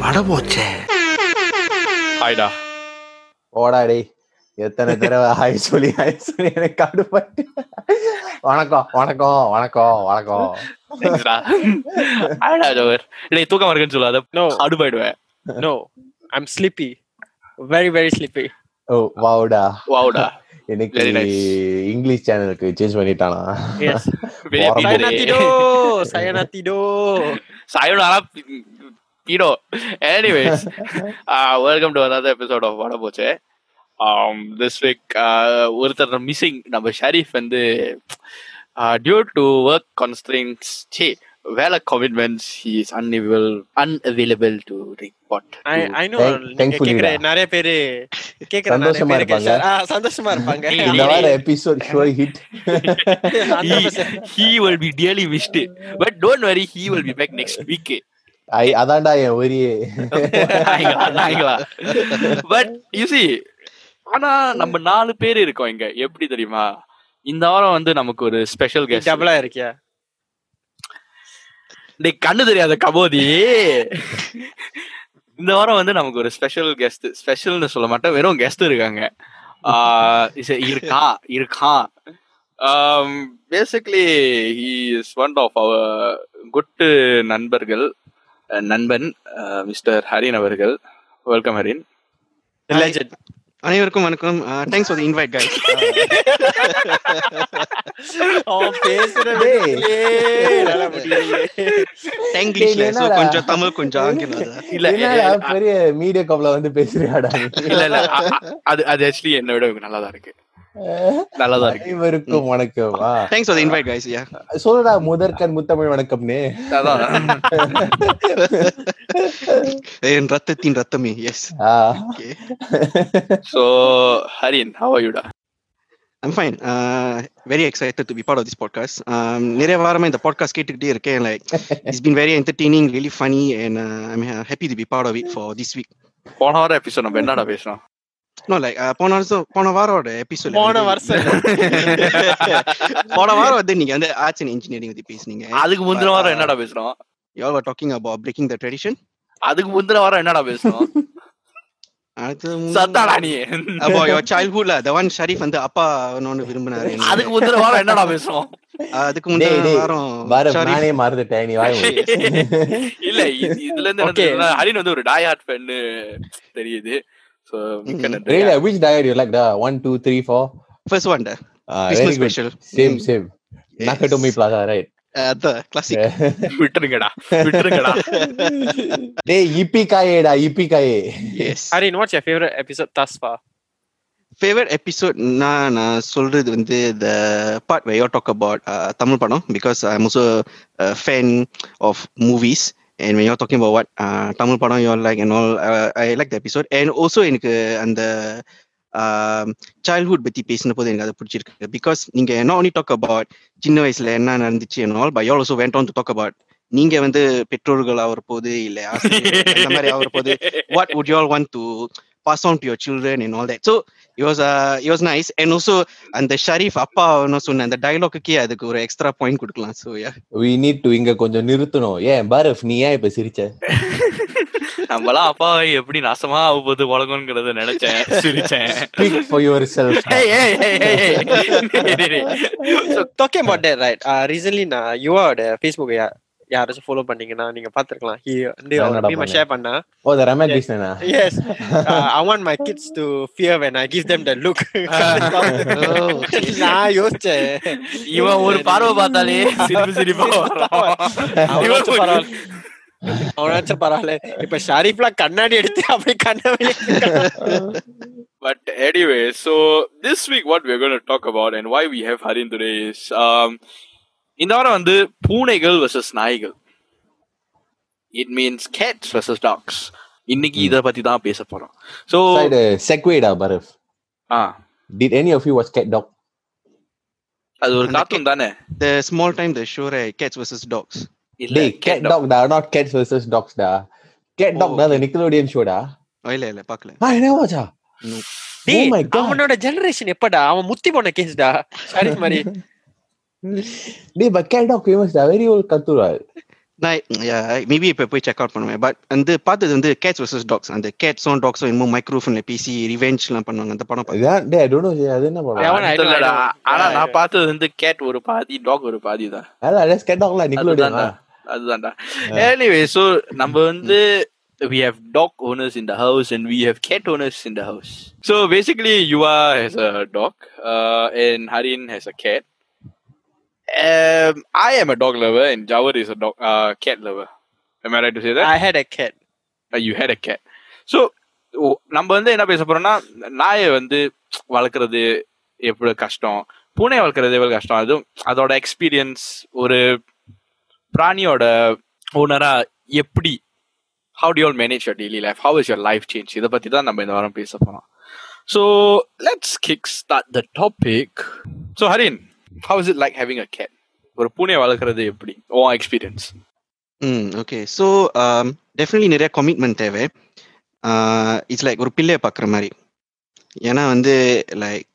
பட போச்சே ஹாய்டா. போடா டேய் எத்தனை தடவை ஹாய் சொல்லி ஹாய் சொல்லி எனக்கு கடுப்பட்டு. வணக்கம் வணக்கம் வணக்கம் வணக்கம். டேய் தூக்கம் இருக்குன்னு சொல்லாத No, அடுப்பாயிடுவேன் no. I'm sleepy. Very, very sleepy. ஓ வாவுடா. வாவுடா. Nice. இங்கிலீஷ் சேனலுக்கு சேஞ்ச் பண்ணிட்டானா? Tidur. சாயோனாரா பீடோ anyways welcome to another episode of வட போச்சே திஸ் வீக் ஒருத்தர் மிஸ்ஸிங் நம்ம ஷரீஃப் வந்து due to work constraints say வேலை commitments he is unavailable unavailable to report I, I know. Thank- நீங்க கேக்குற. நிறைய பேரு கேக்குற நிறைய சந்தோஷமா. ஆ, சந்தோஷமா இருப்பாங்க. இந்த வார episode show hit he will be dearly missed but don't worry he will be back next week. I அதான்டா என் ஒரியே பட் யூ see ஆனா நம்ம நாலு பேர் இருக்கோம் இங்க. எப்படி தெரியுமா? இந்த வாரம் வந்து நமக்கு ஒரு ஸ்பெஷல் நீ கெஸ்ட் டபுளா இருக்கியா? டே கண்ணு தெரியாத கபோதி. இந்த வாரம் வந்து நமக்கு ஒரு ஸ்பெஷல் கெஸ்ட் ஸ்பெஷல்னு சொல்ல மாட்டேன் வெறும் கெஸ்ட் இருக்காங்க. இருக்கா இருக்கா. Basically he is one of our good நண்பர்கள் நண்பன் மிஸ்டர் ஹரின் அவர்கள். வெல்கம் ஹரின். லெஜெண்ட் அனைவருக்கும் வணக்கம் thanks for the invite guys அவன் பேசுற டேய். விதத்திலே என்னால முடியலையே. இங்கிலீஷ்ல சோ? கொஞ்சம் தமிழ் கொஞ்சம் ஆங்கிலம். இல்ல பெரிய மீடியா கப்ல வந்து பேசுறியாடா? இல்ல இல்ல அது அது ஆக்சுவலி என்னை விட நல்லா தான் இருக்கு நல்லா தான் இருக்கு அனைவருக்கும் வணக்கம் ஆ. Thanks for the invite guys yeah சொல்லுடா முதற்கண் முத்தமிழ் வணக்கம்னு அதான் என் ரத்தத்தின் ரத்தமே S ah. Okay so Harin how are you டா I'm fine very excited to be part of this podcast நிறைய வாரமா இந்த பாட்காஸ்ட் கேட்டுக்கிட்டே இருக்கேன் like it's been very entertaining really funny and I'm happy to be part of it for this week போன வாரம் episode நம்ம என்னடா பேசணும் நோ லைக் போன வருஷம் போன வாரோட எபிசோட் போன வருஷம். போன வாரம் வந்து நீங்க வந்து ஆர்ட்ஸ் அண்ட் இன்ஜினியரிங் பத்தி பேசுனீங்க. அதுக்கு முந்தின வாரம் என்னடா பேசணும் you are talking about breaking the tradition அதுக்கு முந்தின வாரம் என்னடா வாரம் என்னடா பேசணும் அதுக்கு டேய், டேய், வாரம் மறந்துட்டேன் நீ வாய். இல்ல இதுல இருந்து ஹரின் வந்து ஒரு டாயாட் ஃபேன் தெரியுது. சோ மிக்க Mhm. நன்றி Really, which diet you like? Da? One, two, three, four. First one Ah, very Christmas good. Special Same, same. Nakatomi Plaza, right? அதான் கிளாசிக் விட்டுருங்கடா விட்டுருங்கடா டேய் இப்பி காயேடா yippee kiyay yes Harin, what's your favorite episode thus far? Favourite episode நான் நான் சொல்றது வந்து the part way you talk about Tamil படம் because I am also fan of movies and when you're talking about what uh, Tamil படம் you like and all I like the episode and also எனக்கு அந்த childhood பத்தி பேசின போது எனக்கு அது பிடிச்சிருக்கு பிகாஸ் நீங்க நாட் only டாக் அபவுட் சின்ன வயசுல என்ன நடந்துச்சு and all but you also went on to talk about நீங்க வந்து பெற்றோர்கள் ஆகிற போது இல்ல ஆசிரியர்கள் அந்த மாதிரி ஆகிற போது what would you all want to pass on to your children and all that so it was uh, it was nice. And also அந்த ஷரீஃப் அப்பா என்ன சொன்ன அந்த டயலாக்குக்கே அதுக்கு ஒரு எக்ஸ்ட்ரா பாயிண்ட் கொடுக்கலாம். So yeah. We need to இங்க கொஞ்சம் நிறுத்தணும். ஏன் பரஃப் நீ ஏன் இப்ப சிரிச்ச? நம்மளாம் அப்பாவை எப்படி நாசமா ஆக போகுது உலகங்கிறத நினைச்சேன் சிரிச்சேன். டேய், டேய். So talking about that, right? Uh, recently நான் யுவாவோட Facebook யா யாராச்சும் ஃபாலோ பண்ணீங்கன்னா நீங்க பாத்துருக்கலாம் ஹி வந்து அவர் என்னடா மீம் பண்ண? ஷேர் பண்ணா ஓ த Ramya Yes. கிருஷ்ணனா yes uh, I want my kids to fear when I give them the look Oh, நான் யோசிச்சேன் இவன் ஒரு பார்வை பார்த்தாலே சிரிப்பு சிரிப்பா வரும். அவனாச்சும் பரவாயில்ல அவனாச்சும் பரவாயில்ல இப்ப ஷரீஃப்லாம் கண்ணாடி எடுத்து அப்படி கண்ண But anyway, so this week what we're going to talk about and why we have Harin today is um, இந்த வாரம் வந்து பூனைகள் versus நாய்கள் it means cats versus dogs இன்னைக்கு இத பத்தி தான் பேச போறோம் சைடு செக்வேடா பரஃப் ஆ did any of you watch cat dog அது ஒரு கார்ட்டூன் தானே the small time the show right cats versus dogs இல்ல cat dog டா not cats versus dogs டா dog Oh, டா the nickelodeon show டா oh, இல்ல இல்ல பாக்கல ah என்ன வாச்சா Oh. அவனோட ஜெனரேஷன் எப்படா அவன் முத்தி போன கேஸ்டா ஷரீஃப் மாதிரி டேய் but cat dog famous டா very old cartoon right? நான் மேபி இப்போ போய் செக் அவுட் பண்ணுவேன் பட் வந்து பார்த்தது வந்து கேட்ஸ் வர்சஸ் டாக்ஸ் அந்த கேட்ஸும் டாக்ஸும் இன்னும் மைக்ரோஃபோன்ல பேசி ரிவெஞ்ச்லாம் பண்ணுவாங்க அந்த படம் அது என்ன. ஆனா Yeah, நான். பார்த்தது வந்து கேட் ஒரு பாதி டாக் ஒரு பாதி தான் அதான் Nickelodeon அதுதான்டா. எனிவே சோ நம்ம வந்து we have dog owners in the house and we have cat owners in the house so basically Yuva has a dog uh, and Harin has a cat um, I am a dog lover and Jawar is a dog uh, cat lover. Am I right to say that? I had a cat. Uh, you had a cat. So நம்ம வந்து என்ன பேச போறோம்னா நாயை வந்து வளர்க்குறது எவ்வளவு கஷ்டம்? பூனை வளர்க்குறது எவ்வளவு கஷ்டம்? அதுவும் அதோட எக்ஸ்பீரியன்ஸ் ஒரு பிராணியோட ஓனரா எப்படி how do you'll manage your daily life how is your life change இதை பத்தி தான் நம்ம இந்த வாரம் பேச போறோம். So let's kick start the topic so Harin how is it like having a cat ஒரு பூனையை வளர்க்குறது எப்படி? ஓ எக்ஸ்பீரியன்ஸ் ம் ஓகே ஸோ டெஃபினெட்லி நிறைய கமிட்மெண்ட் தேவை. Uh, இட்ஸ் லைக் ஒரு பிள்ளையை பார்க்குற மாதிரி. ஏன்னா வந்து லைக்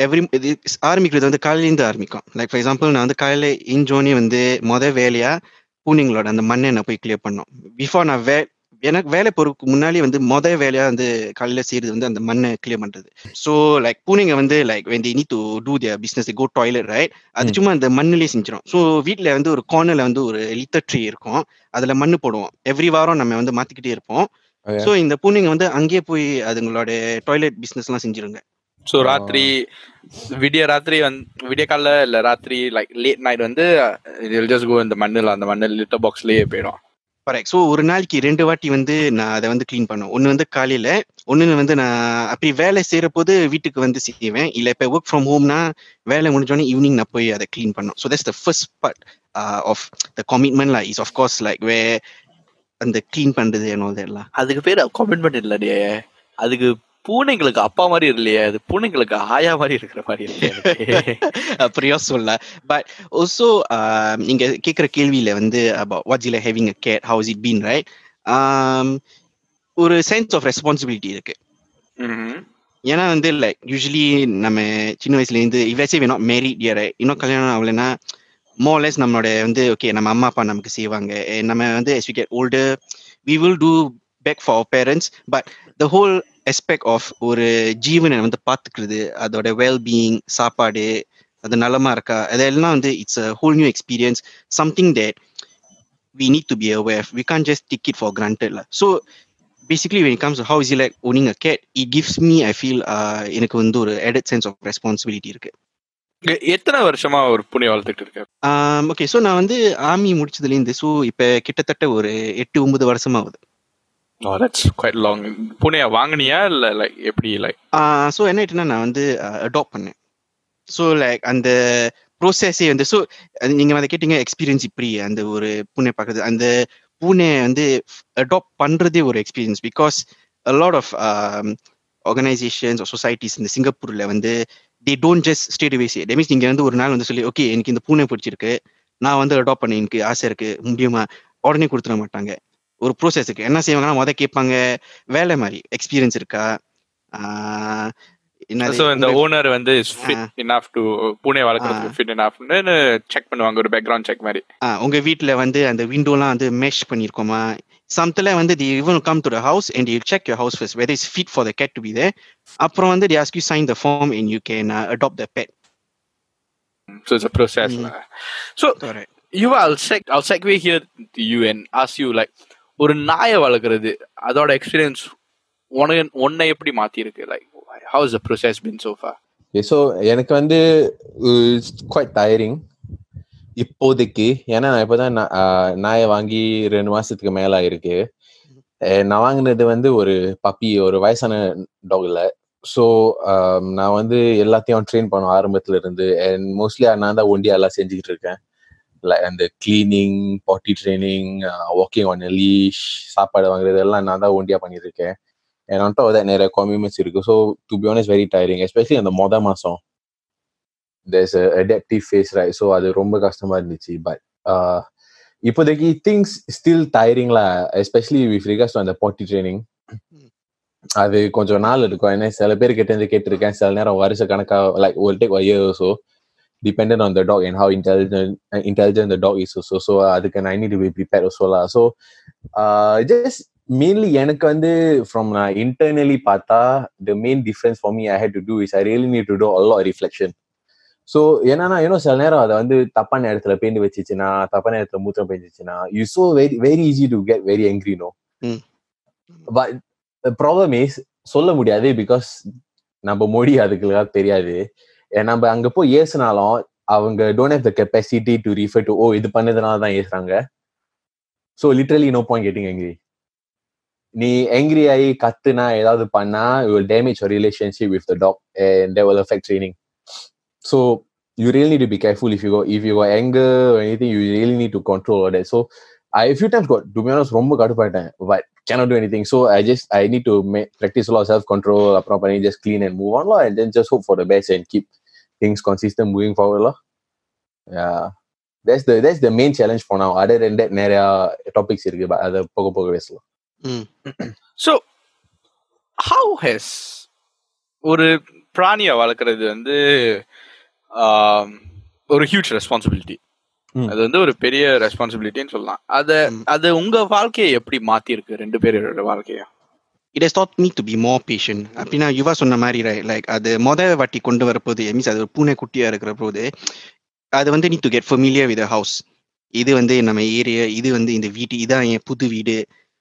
எவ்ரி இது ஆரம்பிக்கிறது வந்து காலையிலேருந்து ஆரம்பிக்கும். லைக் ஃபார் எக்ஸாம்பிள் நான் வந்து காலையில் இஞ்சோனே வந்து மொதல் வேலையாக பூனைங்களோட அந்த மண்ணை நான் போய் கிளியர் பண்ணோம். பிஃபோர் நான் வே எனக்கு வேலை போறதுக்கு முன்னாடி வந்து மொதல் வேலையாக வந்து காலையில் செய்கிறது வந்து அந்த மண்ணை கிளியர் பண்ணுறது ஸோ லைக் பூனைங்க வந்து like when they need to do their business they go toilet right? அது. சும்மா அந்த மண்ணிலே செஞ்சிடும் ஸோ வீட்டில் வந்து ஒரு கார்னர்ல வந்து ஒரு லிட்டர் ட்ரீ இருக்கும். அதுல மண்ணு போடுவோம். எவ்ரி வாரம் நம்ம வந்து மாத்திக்கிட்டே இருப்போம். ஸோ இந்த பூனைங்க வந்து அங்கேயே போய் அதுங்களோட டாய்லெட் பிசினஸ் எல்லாம் செஞ்சிருங்க. ஸோ ராத்திரி விடிய ராத்திரி வந்து விடிய காலைல இல்ல ராத்திரி லைக் லேட் நைட் வந்து ஜஸ்ட் கோ இந்த மண்ணில் அந்த மண்ணில் லிட்டர் பாக்ஸ்லயே போயிடும். கரெக்ட் ஸோ ஒரு நாளைக்கு ரெண்டு வாட்டி வந்து நான் அதை வந்து க்ளீன் பண்ணுவேன். ஒன்று வந்து காலையில் ஒன்று வந்து நான் அப்படி வேலை செய்கிற போது வீட்டுக்கு வந்து செய்வேன். இல்லை இப்போ ஒர்க் ஃப்ரம் ஹோம்னா வேலை முடிஞ்சோடனே ஈவினிங் நான் போய் அதை க்ளீன் பண்ணோம் so that's the first part of the commitment law is of course like way அந்த க்ளீன் பண்ணுறது என்னோட எல்லாம். அதுக்கு பேர் கமிட்மெண்ட் இல்லைடே அதுக்கு பூனைங்களுக்கு அப்பா மாதிரி இல்லையே அது பூனைங்களுக்கு ஆயா மாதிரி இருக்கிற மாதிரி இல்லையே. அப்படியா சொல்ல. பட் ஆல்சோ நீங்க கேக்குற கேள்வியில வந்து வாட்ஸ் இல having a cat how's it been right ஒரு சென்ஸ் ஆஃப் ரெஸ்பான்சிபிலிட்டி இருக்கு. ம்ஹும். ஏன்னா வந்து லைக் யூஸ்வலி நம்ம சின்ன வயசுல இருந்து இவ்வளோ வே நாட் மேரிட் இயர் இன்னும் கல்யாணம் ஆகலைன்னா மோர்லெஸ் நம்மளோட வந்து ஓகே நம்ம அம்மா அப்பா நமக்கு செய்வாங்க. நம்ம வந்து as we get older we will do back for our parents. But the aspect of ஒரு ஜீவனை வந்து பார்த்துக்கிறது அதோட வெல் பீயிங் சாப்பாடு அது நலமா இருக்கா அதெல்லாம் வந்து it's a whole new experience something that we need to be aware of. We can't just take it for granted. lah. So basically when it comes to how is it like owning a cat, it gives me, I feel, uh, எனக்கு வந்து ஒரு added sense of responsibility இருக்கு. எத்தனை வருஷமா ஒரு பூனை வளர்த்துட்டு இருக்க Um, okay, so நான் வந்து ஆர்மி முடிச்சதுலேருந்து ஸோ இப்போ கிட்டத்தட்ட ஒரு எட்டு ஒன்பது வருஷமா ஓ தட்ஸ் குவைட் லாங் பூனையா வாங்குனியா? இல்ல லைக் எப்படி லைக் ஸோ என்ன ஆயிட்டுன்னா நான் வந்து அடாப்ட் பண்ணேன். ஸோ லைக் அந்த ப்ரோசஸே வந்து ஸோ நீங்கள் அதை கேட்டீங்க எக்ஸ்பீரியன்ஸ் இப்படி அந்த ஒரு பூனை பார்க்குறது அந்த பூனை வந்து அடாப்ட் பண்ணுறதே ஒரு experience because a lot of organisations societies இந்த சிங்கப்பூர்ல வந்து they don't just state ways they means நீங்கள் வந்து ஒரு நாள் வந்து சொல்லி ஓகே எனக்கு இந்த பூனை பிடிச்சிருக்கு. நான் வந்து அடாப்ட் பண்ண எனக்கு ஆசை இருக்கு. முடியுமா? உடனே கொடுத்துட மாட்டாங்க. ஒரு ப்ரோசஸ் இருக்கு என்ன செய்வாங்கன்னா முத கேட்பாங்க வேலை மாதிரி எக்ஸ்பீரியன்ஸ் இருக்கா இந்த ஓனர் வந்து ஃபிட் இனஃப் டு பூனை வளர்க்கறதுக்கு ஃபிட் இனஃப்னு செக் பண்ணுவாங்க ஒரு பேக்ரவுண்ட் செக் மாதிரி ஆ, உங்க வீட்ல வந்து அந்த விண்டோலாம் வந்து மெஷ் பண்ணிருக்கோமா சம்தில் வந்து தி come to the house and they check your house first whether it's fit for the cat to be there அப்புறம் வந்து they ask you sign the form and you can uh, adopt the pet so it's a process Mm. lah. so correct you I'll seg I'll segue here to you ஒரு நாயை வளர்க்கறது அதோட experience உனக்கு உன்னை எப்படி மாத்தி இருக்கு like the process been so far? Okay, so எனக்கு வந்து குவைட் டயரிங் இப்போதைக்கு ஏன்னா நான் இப்போதான் நாயை வாங்கி ரெண்டு மாசத்துக்கு மேல ஆயிருக்கு. நான் வாங்கினது வந்து ஒரு பப்பி ஒரு வயசான டாக் இல்ல. ஸோ நான் வந்து எல்லாத்தையும் ட்ரெயின் பண்ணும் ஆரம்பத்துல இருந்து அண்ட் மோஸ்ட்லி நான் தான் ஒண்டியா எல்லாம் செஞ்சுக்கிட்டு இருக்கேன். லைக் அந்த கிளீனிங் பாட்டி ட்ரைனிங் வாக்கிங் ஆன் லீஷ் சாப்பாடு வாங்குறது எல்லாம் நான் தான் ஒண்டியா பண்ணிட்டு இருக்கேன் அண்ட் that நிறைய கம்யூனிட்ஸ் இருக்கு. So to be honest very tiring especially அந்த மொத மாசம். There's a adaptive phase right? So அது ரொம்ப கஷ்டமா இருந்துச்சு. பட் இப்போதைக்கு திங்ஸ் ஸ்டில் டயரிங் லா எஸ்பெஷலி வித் ரிகார்ட்ஸ் அந்த பாட்டி ட்ரைனிங் அது கொஞ்சம் நாள் இருக்கும் ஏன்னா சில பேர் கிட்ட இருந்து கேட்டிருக்கேன். சில நேரம் வருஷ கணக்கா லைக் ஒரு take year so dependent on the dog and how intelligent uh, intelligent the dog is also so uh, அதுக்கு I need to be prepared also lah so uh, just mainly எனக்கு வந்து from uh, internally பார்த்தா the main difference for me I had to do is I really need to do a lot of reflection so என்னன்னா ஏன்னோ சில நேரம் அதை வந்து தப்பான இடத்துல பெயிண்ட் வச்சுச்சுன்னா தப்பான இடத்துல மூத்திரம் பெஞ்சிச்சுன்னா you so very very easy to get very angry no. But problem is சொல்ல முடியாது பிகாஸ் நம்ம மொழி அதுக்கு தெரியாது நம்ம அங்க போய் ஏசுனாலும் அவங்க don't have the capacity to refer to ஓ இது பண்ணதுனால தான் ஏசுறாங்க so literally no point getting angry நீ எங்கிரி ஆகி கத்துனா ஏதாவது பண்ணா யூ வில் ஒரு relationship with the dog and they will affect training so you real need be careful if you go if you go anything you real need to control ஓட so I few times got to minus ரொம்ப கடுப்பாயிட்டேன் but cannot do anything so I just I need to may practice law self control அப்புறம் பண்ணி just clean and move ஆன்லா and then just hope for the best and keep things consistent moving forward lah. yeah that's the that's the main challenge for now other than that நிறைய topics இருக்கு but அதை போக போக பேசலாம் so how has ஒரு பிராணியை வளர்க்குறது வந்து ஒரு ஹியூஜ் ரெஸ்பான்சிபிலிட்டி. அது வந்து ஒரு பெரிய ரெஸ்பான்சிபிலிட்டின்னு சொல்லலாம் அத. அது உங்க வாழ்க்கையை எப்படி மாத்திருக்கு ரெண்டு பேரோட வாழ்க்கைய it has taught me to be more patient அப்படின்னா யுவா சொன்ன மாதிரி ரைட் லைக் அது மொத வாட்டி கொண்டு வரப்போது மீன்ஸ் அது ஒரு பூனை குட்டியா இருக்கிற போது அது வந்து நீ to get familiar with house இது வந்து நம்ம ஏரியா இது வந்து இந்த வீடு இதான் என் புது வீடு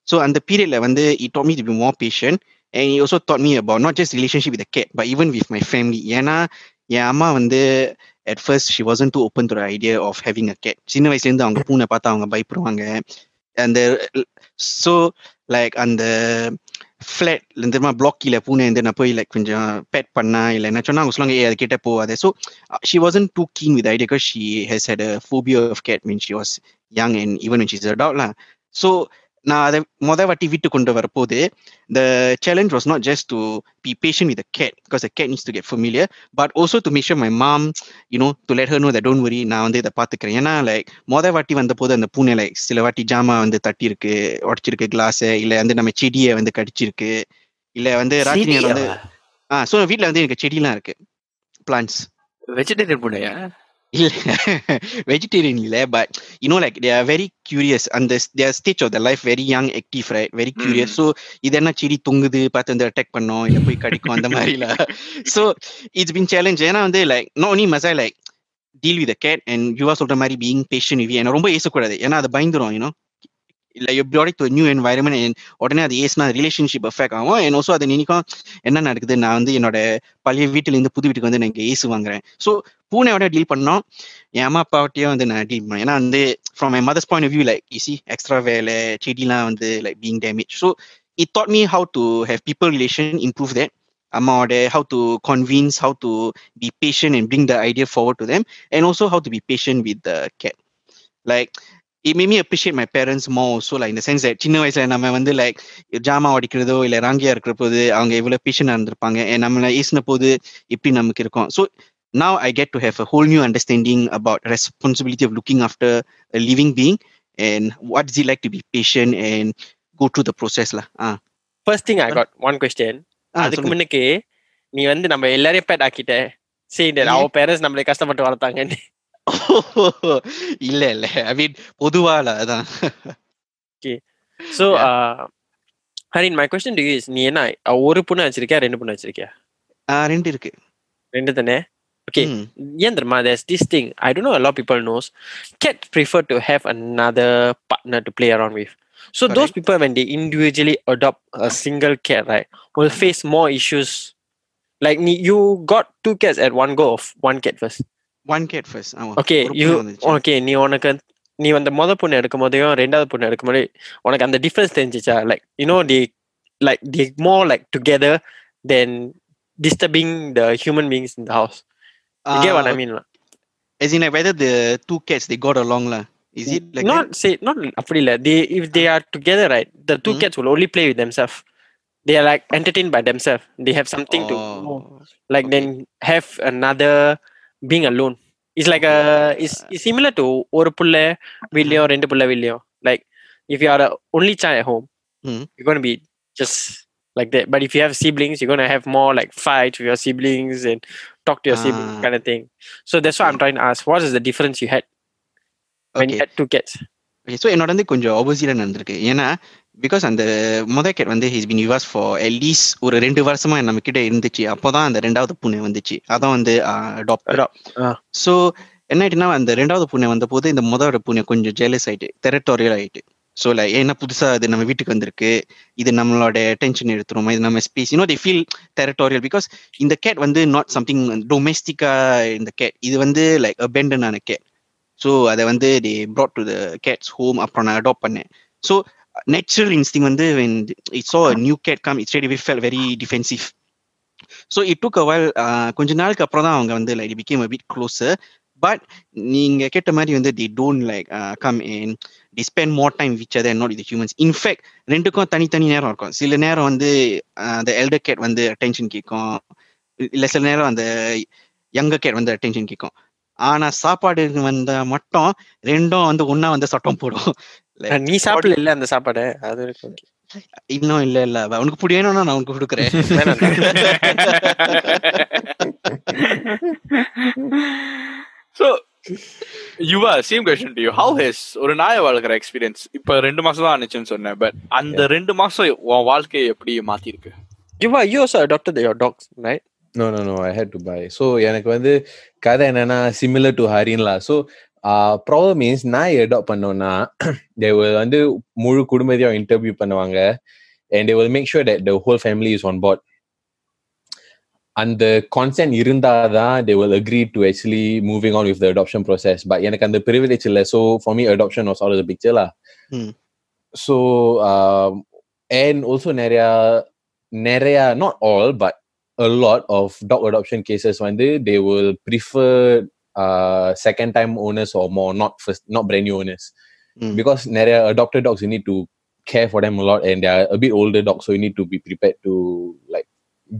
ஸோ அந்த பீரியட்ல வந்து it taught me to be more patient and it also taught me about not just relationship with the cat but even with my family ஏன்னா என் அம்மா வந்து at first she wasn't too open to the idea of having a cat சின்ன வயசுல இருந்து அவங்க பூனை பார்த்தா அவங்க பயப்படுவாங்க அந்த ஸோ லைக் அந்த ஃபிளாட் இந்த மாதிரி பிளாக் கீழே பூனை வந்து நான் போய் லைக் கொஞ்சம் பெட் பண்ணா இல்லை என்ன சொன்னா அவங்க சொல்லுவாங்க ஏ அது கிட்ட போகாத so she wasn't too keen with idea because she has had a phobia of cat mean she was young and even when she's adult lah so நான் அதை மொத வாட்டி வீட்டு கொண்டு வரப்போது not just to be patient with the cat because the cat needs to get familiar but also to make sure my mom you know to let her know that don't worry நான் வந்து இதை பார்த்துக்கிறேன். ஏன்னா like மொத வாட்டி வந்த போது அந்த பூனை லைக் சில வாட்டி ஜாமா வந்து தட்டியிருக்கு உடச்சிருக்கு கிளாஸை இல்லை வந்து நம்ம செடியை வந்து கடிச்சிருக்கு இல்லை வந்து நேரம் வந்து ஆ ஸோ வீட்டில் வந்து எனக்கு செடிலாம் இருக்கு பிளான்ஸ் வெஜிடேரியன் பூனையா? இல்ல. வெஜிடேரியன் இல்ல but you know like they are very curious அந்த their stage of the life very young active right very curious so இது என்ன செடி தொங்குது பார்த்து வந்து அட்டாக் பண்ணோம் இல்லை போய் கடிக்கும் அந்த மாதிரில. ஸோ இட்ஸ் பின் சேலஞ்ச் ஏன்னா வந்து லைக் நோ நீ மசா like deal with cat and Yuva சொல்ற மாதிரி பீயிங் பேஷன் விவி என்ன ரொம்ப ஏசக்கூடாது. ஏன்னா அது பயந்துரும் you know இல்லை you brought it to a new environment and உடனே அது ஏசினா ரிலேஷன்ஷிப் எஃபெக்ட் ஆகும் அண்ட் ஆல்சோ அதை நினைக்கும் என்ன நடக்குது நான் வந்து என்னோட பழைய வீட்டுல இருந்து புது வீட்டுக்கு வந்து நான் இங்க ஏசு வாங்குறேன் ஸோ பூனையோட டீல் பண்ணோம் என் அம்மா அப்பாவட்டையும் வந்து நான் டீல் பண்ணேன் ஏன்னா வந்து from my mother's point view like easy extra வேலை செடிலாம் வந்து like being damage so it taught me how to have people relation improve that அம்மாவோட how to convince how to be patient and bring the idea forward to them and also how to be patient with the cat like it made me appreciate my parents more also like in the sense that சின்ன வயசுல நம்ம வந்து like ஜாமா உடைக்கிறதோ இல்ல ராங்கியா இருக்கிற போது அவங்க எவ்வளவு பேஷண்டா இருந்திருப்பாங்க and நம்மள ஏசின போது எப்படி நமக்கு இருக்கும் so now I get to have a whole new understanding about responsibility of looking after a living being and what is it like to be patient and go through the process lah. Ah, first thing I got one question ah அதுக்கு சொல்லுங்க. முன்னுக்கு நீ வந்து நம்ம எல்லாரையும் bad ஆக்கிட்ட சரி ஏன்? அவ பேரண்ட்ஸ் நம்மளை கஷ்டப்பட்டு வளர்த்தாங்க இல்ல இல்ல ஐ மீன் பொதுவால அதான் so Yeah. Harin my question two is நீ என்ன அஹ், ஒரு பொண்ணு வச்சிருக்கியா ரெண்டு பொண்ணு வச்சிருக்கியா ஆஹ் ரெண்டு இருக்கு ரெண்டு தானே Okay. ம். ஏன் தெரியுமா there's this thing I don't know a lot of people knows cats prefer to have another partner to play around with so those Correct. people when they individually adopt a single cat right will face more issues like நீ- you got two cats at one go of one cat first One cat first. ஆமா. Okay ஒரு you பொண்ணு வந்துச்சு. Okay நீ உனக்கு நீ அந்த முத பொண்ணு எடுக்கும் போதையும் ரெண்டாவது பொண்ணு எடுக்கும் போதே உனக்கு அந்த difference தெரிஞ்சிச்சா like you know the like the more like together then disturbing the human beings in the house you get what I Ah, mean lah. As in like whether the two cats they got along lah. Is it like not say not அப்படி இல்ல they if they are together right the two Mhm. cats will only play with themselves they are like entertained by themselves they have that? something to Oh, like then have another being alone it's like a it's, it's similar to ஒரு புள்ள வீட்லயும் ரெண்டு புள்ள வீட்லயும் like if you are the only child at home Mhm. you're going to be just like that but if you have siblings you're going to have more like fights with your siblings and talk to your sibling Ah. kind of thing. So that's why I'm trying to ask, what is the difference you had when you Okay. had two cats? Okay so என்னோட வந்து கொஞ்சம் ஆப்போசிட்டாக நடந்திருக்கு ஏன்னா because அந்த முத cat வந்து has been used for at least ஒரு ரெண்டு வருஷமா நம்ம கிட்ட இருந்துச்சு. அப்போதான் அந்த ரெண்டாவது பூனை வந்துச்சு. அதான் வந்து. Ah. ஸோ என்ன ஆயிட்டுன்னா அந்த ரெண்டாவது பூனை வந்த போது இந்த முதல் பூனை கொஞ்சம் ஜெலஸ் ஆயிட்டு டெரட்டோரியல் ஆயிட்டு. ஸோ லைக் ஏன்னா புதுசா அது நம்ம வீட்டுக்கு வந்திருக்கு. இது நம்மளோட அட்டென்ஷன் எடுத்துரும்? இது நம்ம space you know they feel territorial because இந்த கேட் வந்து நாட் சம்திங் டொமெஸ்டிக்கா இந்த கேட் இது வந்து லைக் அபெண்டன் ஆன கேட் ஸோ அதை வந்து the brought to the cats home அப்புறம் நான் அடாப்ட் பண்ணேன். ஸோ நேச்சுரல் இன்ஸ்டிங் வந்து when it saw a new cat come it's we felt very defensive so it took a கொஞ்ச நாளுக்கு அப்புறம் தான் அவங்க வந்து like became a bit close but நீங்க கேட்ட மாதிரி வந்து the don't like come in the spend more time which other not இது ஹியூமன்ஸ் இன்ஃபேக்ட் ரெண்டுக்கும் தனித்தனி நேரம் இருக்கும். சில நேரம் வந்து அந்த எல்டர் கேட் வந்து அட்டென்ஷன் கேட்கும். இல்லை சில நேரம் அந்த யங்கர் கேட் வந்து அட்டென்ஷன் கேட்கும். ஆனா சாப்பாடு வந்த மட்டும் ரெண்டும் வந்து ஒன்றா வந்து சட்டம் போடும். நீ சாப்பிடல இல்ல அந்த சாப்பாடு? அது இருக்கு. இன்னும் இல்ல இல்ல. அவ- உனக்கு பிடிக்கணும்னா நான் உனக்கு கொடுக்குறேன். so Yuva same question to you how has ஒரு நாயை வளர்க்குற எக்ஸ்பீரியன்ஸ் இப்ப ரெண்டு மாசம் தான் ஆனிச்சுன்னு சொன்னேன் பட் அந்த ரெண்டு மாசம் உன் வாழ்க்கையை எப்படி மாத்திருக்கு You are you also adopted your dogs, right? No, no, no. I had to buy. So எனக்கு வந்து கதை என்னன்னா similar to ஹரின்லா. ஸோ ப்ராப்ளம் மீன்ஸ் நான் அடாப்ட் பண்ணோம்னா they will வந்து முழு குடும்பத்தையும் இன்டர்வியூ பண்ணுவாங்க and they will make sure that the whole family is on board அந்த consent இருந்தாதான் they will agree to actually moving on with the adoption process but எனக்கு அந்த privilege இல்லை so for me adoption was out of the picture lah Hmm. so um, and also நிறைய நிறைய not all but a lot of dog adoption cases வந்து they will prefer uh, second time owners or more not first not brand new owners Mm. because நிறைய adopted dogs you need to care for them a lot and they are a bit older dogs so you need to be prepared to like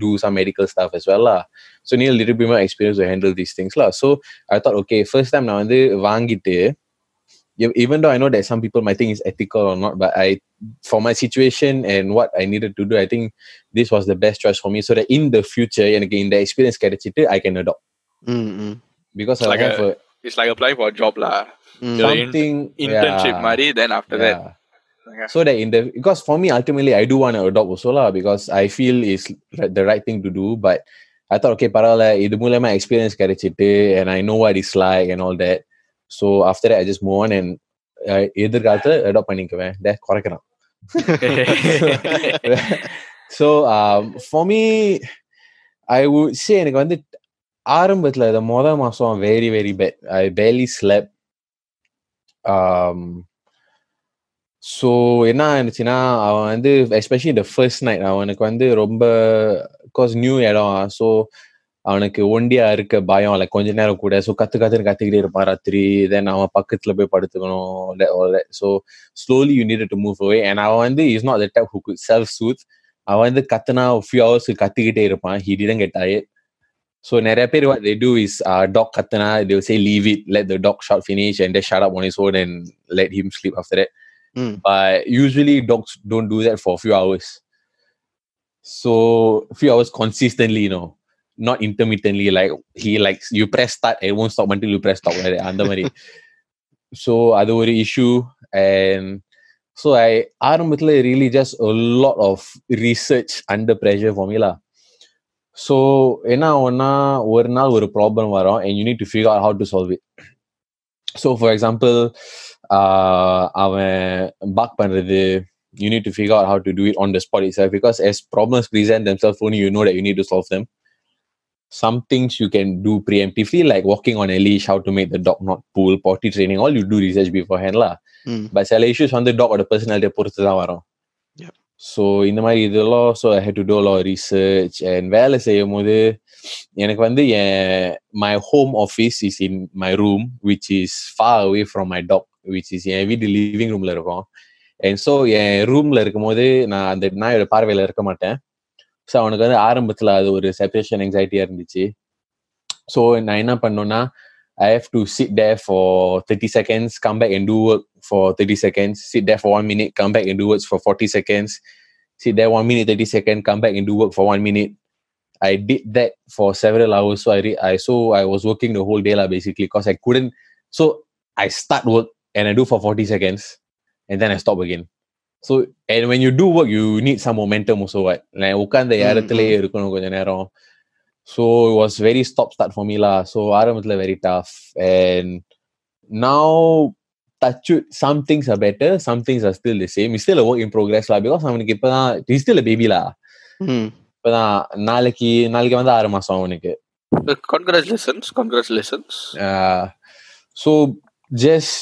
do some medical stuff as well lah. so you need a little bit more experience to handle these things lah. so I thought okay first time நான் வந்து வாங்கிட்டு e- even though I know that some people might think it's ethical or not but I for my situation and what I needed to do I think this was the best choice for me so that in the future எனக்கு இந்த experience கிடைச்சிட்டு I can adopt ம், ம், because I Like have a, it's like apply for job லா ம். Yeah. something internship yeah, மாதிரி then after that yeah. so that in the because for me ultimately I do want to adopt also lah because I feel it's like the right thing to do but I thought okay பரவாயில்ல இது மூலமா experience கிடைச்சிட்டு and I know what it's like and all that so after that I just move on and uh, எதிர்காலத்துல adopt பண்ணிக்குவேன் டே குறைக்கிறான் so um, for me I would say எனக்கு வந்து ஆரம்பத்துல இந்த மொதல் மாசம் very very bad I barely slept so um, என்ன ஆயிடுச்சுன்னா அவன் வந்து எஸ்பெஷலி இந்த ஃபர்ஸ்ட் நைட் அவனுக்கு வந்து ரொம்ப பிகாஸ் நியூ இடம். ஸோ அவனுக்கு ஒண்டியா இருக்க பயம் இல்லை கொஞ்ச நேரம் கூட. ஸோ கத்து கத்துன்னு கத்துக்கிட்டே இருப்பான் ராத்திரி. தென் அவன் பக்கத்துல போய் படுத்துக்கணும். So slowly you need to move away and அவன் வந்து is not the self soothe அவன் வந்து கத்துனா ஃபியூ ஹவர்ஸ் கத்திக்கிட்டே இருப்பான். He didn't get tired so நிறைய பேர் what they do is uh, dog கத்துனா they will say leave it let the dog shot finish and then shut up on his own and let him sleep after that Mm. but usually dogs don't do that for a few hours so few hours consistently you know not intermittently like he likes you press start and it won't stop until you press stop like that, அந்த மாதிரி so அது ஒரு issue and so I ஆரம்பத்துல really just a lot of research under pressure for me lah so என்ன ஆகும்னா ஒரு நாள் ஒரு ப்ராப்ளம் வரும் and you need to figure out how to solve it so for example uh, அவன் bark பண்றது you need to figure out how to do it on the spot itself because as problems present themselves only you know that you need to solve them some things you can do preemptively like walking on a leash how to make the dog not pull potty training all you do research beforehand lah Mm. but சில issues வந்து dog ஓட personality பொறுத்து தான் வரும் Yep. So இந்த மாதிரி இதெல்லாம் so I had to do law research and வேலை செய்யும் போது எனக்கு வந்து என் my home office is in my room which is far away from my dog which is என் வீட்டு லிவிங் ரூம்ல இருக்கும். அண்ட் ஸோ என் ரூம்ல இருக்கும்போது நான் அந்த நாயோட பார்வையில் இருக்க மாட்டேன். ஸோ அவனுக்கு வந்து ஆரம்பத்தில் அது ஒரு செப்பரேஷன் எங்ஸைட்டியாக இருந்துச்சு. ஸோ நான் என்ன பண்ணோன்னா ஐ have to sit there for 30 seconds, come back and do for 30 seconds, sit there for one minute, come back and do work for 40 seconds, sit there one minute, 30 seconds, come back and do work for one minute. I did that for several hours. So I re- I so I was working the whole day lah basically because I couldn't. So I start work and I do for 40 seconds and then I stop again. So and when you do work, you need some momentum also. What like உட்கார்ந்த Mm, இடத்துலயே இருக்கணும் கொஞ்ச நேரம். So it was very stop start for me lah. So ஆரம்பத்துல very tough and now touch wood, some things are better, some things are still the same. It's still a work in progress lah because அவனுக்கு இப்பதான் he's still a baby lah. ம் இப்பதான் நாளைக்கு நாளைக்கு வந்து ஆறு மாசம் அவனுக்கு congratulations congratulations uh, so just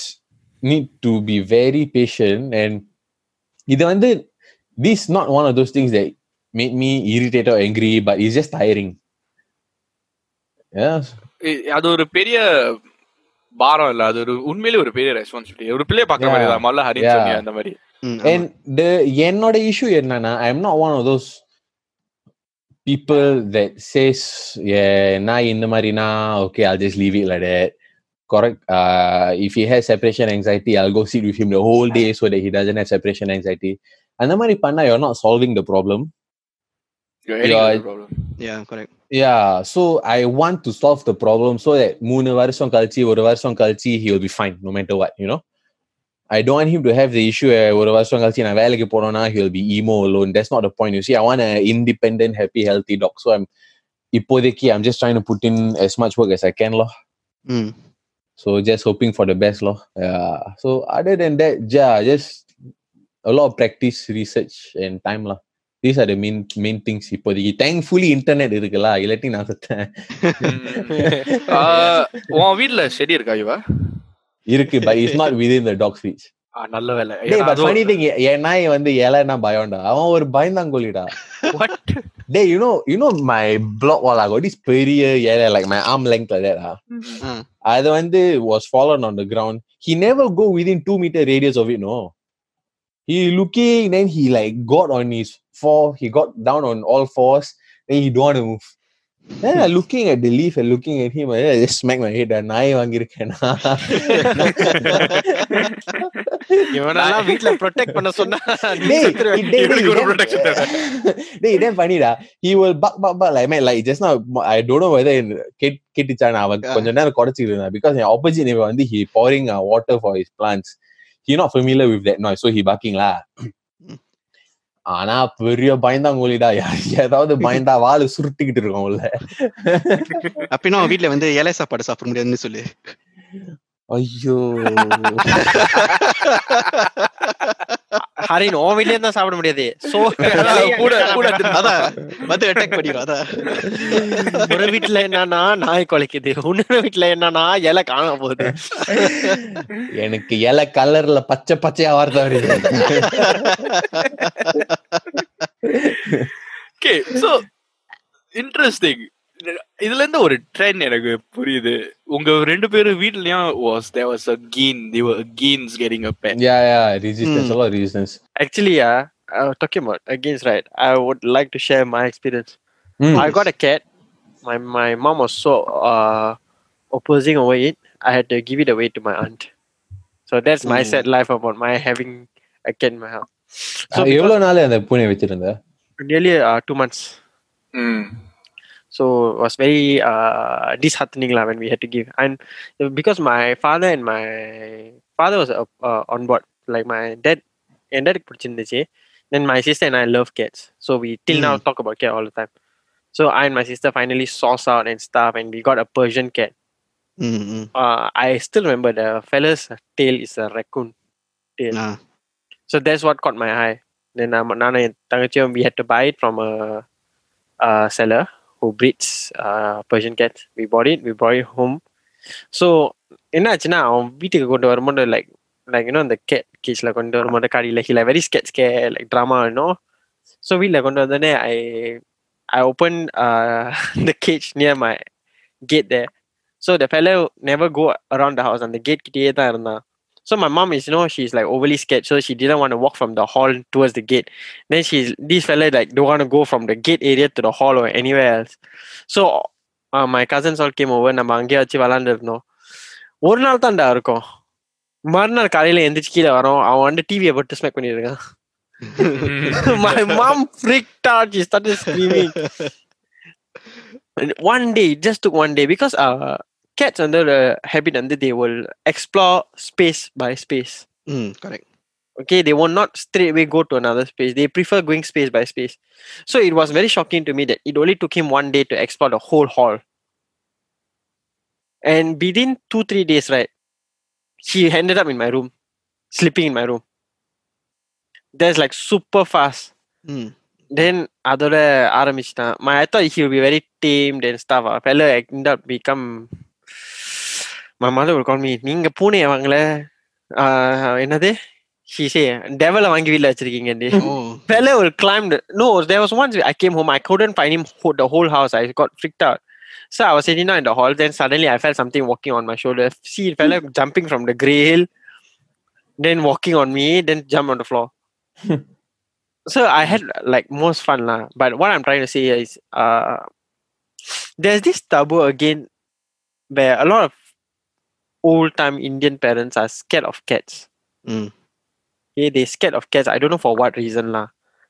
need to be very patient and இது வந்து this not one of those things that made me irritated or angry but it's just tiring yeah அது ஒரு பெரிய பாரம் இல்ல அது ஒரு உண்மையிலே ஒரு பெரிய ரெஸ்பான்சிபிலிட்டி ஒரு பிள்ளைய பாக்குற Yeah. மாதிரி தான் மல்ல ஹரின்னு Yeah. சொன்னியா அந்த மாதிரி ம், ஆமா. and the என்னோட issue என்னன்னா i'm not one of those people that says yeah நான் இந்த மாதிரினா okay i'll just leave it like that correct uh if he has separation anxiety i'll go sit with him the whole day so that he doesn't have separation anxiety அந்த மாதிரி பண்ணா you're not solving the problem You're heading Yeah, into the problem. Yeah, correct. yeah so i want to solve the problem so that மூணு வருஷம் கழிச்சு ஒரு வருஷம் கழிச்சு he will be fine no matter what you know I don't want him to have the issue where ஒரு வருஷம் கழிச்சு நான் வேலைக்கு போனோம்னா he will be emo alone that's not the point you see I want an independent happy healthy dog so I'm இப்போதைக்கு I'm just trying to put in as much work as I can lor ம் so just hoping for the best lor yeah so other than that yeah just a lot of practice research and time lah These are the main main things இப்போதைக்கு thankfully internet இருக்குல்ல இல்லாட்டி நான் செத்தேன் உன் வீட்ல செடி இருக்கா இவ இருக்கு but it's not within the dog's reach ஆ, நல்ல வேலை ஏன்னா என் நாய் வந்து இலைன்னா பயம்டா அவன் ஒரு பயந்தாங்கோலிடா you know you know my block wall I got this பெரிய இலை like my arm length like that ah ஆ அது வந்து was fallen on the ground he never go within two meter radius of it no he looking then he like got on his four he got down on all fours then he don't want to move then I looking at the leaf and looking at him I just smack my head நாய் வாங்கியிருக்கேனா இவனெல்லாம் வீட்ல protect பண்ண சொன்னா டேய், டா he will buck buck buck like man like just now I don't know whether கேட் கேட்டுச்சானா அவன். கொஞ்ச நேரம் குறைச்சிட்டு இருந்தான் because என் opposite neighbor வந்து he pouring uh, water for his plants he not familiar with that noise so he barking lah. ஆனா பெரிய பயந்தாங்கோலிடா. ஏதாவது பயந்தா வாழை சுருட்டிக்கிட்டு இருக்கோம் உள்ள. அப்படின்னா அவன் வீட்ல வந்து இலை சாப்பாடு சாப்பிட முடியாதுன்னு சொல்லு. ஐயோ ஹரின் உன் வீட்லயே தான் சாப்பிட முடியாது சோ கூட கூட அதான் வந்து அட்டாக் பண்ணிடும் அதான் ஒரு வீட்ல என்னன்னா நாய் குலைக்குது இன்னொரு வீட்ல என்னன்னா இலை காணாம போகுது எனக்கு இலை கலர்ல பச்சை பச்சையா வார்த்தை வருது ஓகே சோ இன்ட்ரெஸ்டிங் இதுல இருந்து ஒரு ட்ரெண்ட் எனக்கு புரியுது உங்க ரெண்டு பேரும் வீட்லயும் was there was a keen they were geens getting a pet yeah yeah resistance Hmm. a lot of resistance Actually, yeah, uh, talking about against right, I would like to share my experience. Hmm. I got a cat. My my mom was so uh, opposing over it. I had to give it away to my aunt. So that's my Mm. sad life about my having a cat in my house. So Ah, எவ்வளவு நாள் அந்த பூனை வச்சிருந்த nearly uh, two months. ம் So it was very uh, disheartening lah when we had to give. And because my father and my father was uh, uh, on board, like my dad and dad பிடிச்சிருந்துச்சு. Then my sister and I love cats. So we till now talk about cat all the time. So I and my sister finally source out and stuff, and we got a Persian cat. ம், ம். Uh, I still remember the fella's tail is a raccoon tail. Ah, So that's what caught my eye. Then um, Nana and Tangachiyam, we had to buy it from a, a seller who breeds uh, Persian cats. We bought it, we brought it home. So என்னாச்சுன்னா அவன் வீட்டுக்கு கொண்டு வரும்போது like like இன்னும் அந்த gate கேஜ்ல கொண்டு வரும்போது கடையில் ஹில வெரி ஸ்கெட் ஸ்கே லைக் ட்ராமா இன்னும் ஸோ வீட்டில் கொண்டு வந்தோடனே I I open the cage near my gate there so the fellow never go around the house அந்த கேட் கிட்டேயே தான் இருந்தான் so my mom is you know she's like overly scared so she didn't want to walk from the hall towards the gate then she's this fella like don't want to go from the gate area to the hall or anywhere else so uh, my cousins all came over நம்ம அங்கேயே வச்சு விளாண்டுருந்தோம் ஒரு நாள் தான்டா இருக்கும் மறுநாள் காலையில எந்திரிச்சு கீழே வரோம் அவன் வந்து டிவியை போட்டு ஸ்மெக் பண்ணிருக்கான் my mom freaked out she started screaming And one day, it just took one day because uh, cats under the habit under they will explore space by space. ம் correct Okay, they will not straight away go to another space. They prefer going space by space. So it was very shocking to me that it only took him one day to explore the whole hall. And within two, three days, right, he ended up in my room, sleeping in my room. That's like super fast. ம் Then அதோட ஆரம்பிச்சிட்டான் my I thought he will be very tamed and stuff ah. fella end up become my mother will call me நீங்க பூனைய வாங்கல ஆஹ், என்னது she say devil வாங்கி வீட்ல வச்சிருக்கீங்க ஓ fella will climb the no there was once I came home I couldn't find him ho- the whole house I got freaked out so I was sitting down in the hall then suddenly I felt something walking on my shoulder see fella jumping from the grill then walking on me then jump on the floor so I had like most fun lah but what I'm trying to say is uh there's this taboo again where a lot of old time Indian parents are scared of cats ம் yeah, they scared of cats. I don't know for what reason lah.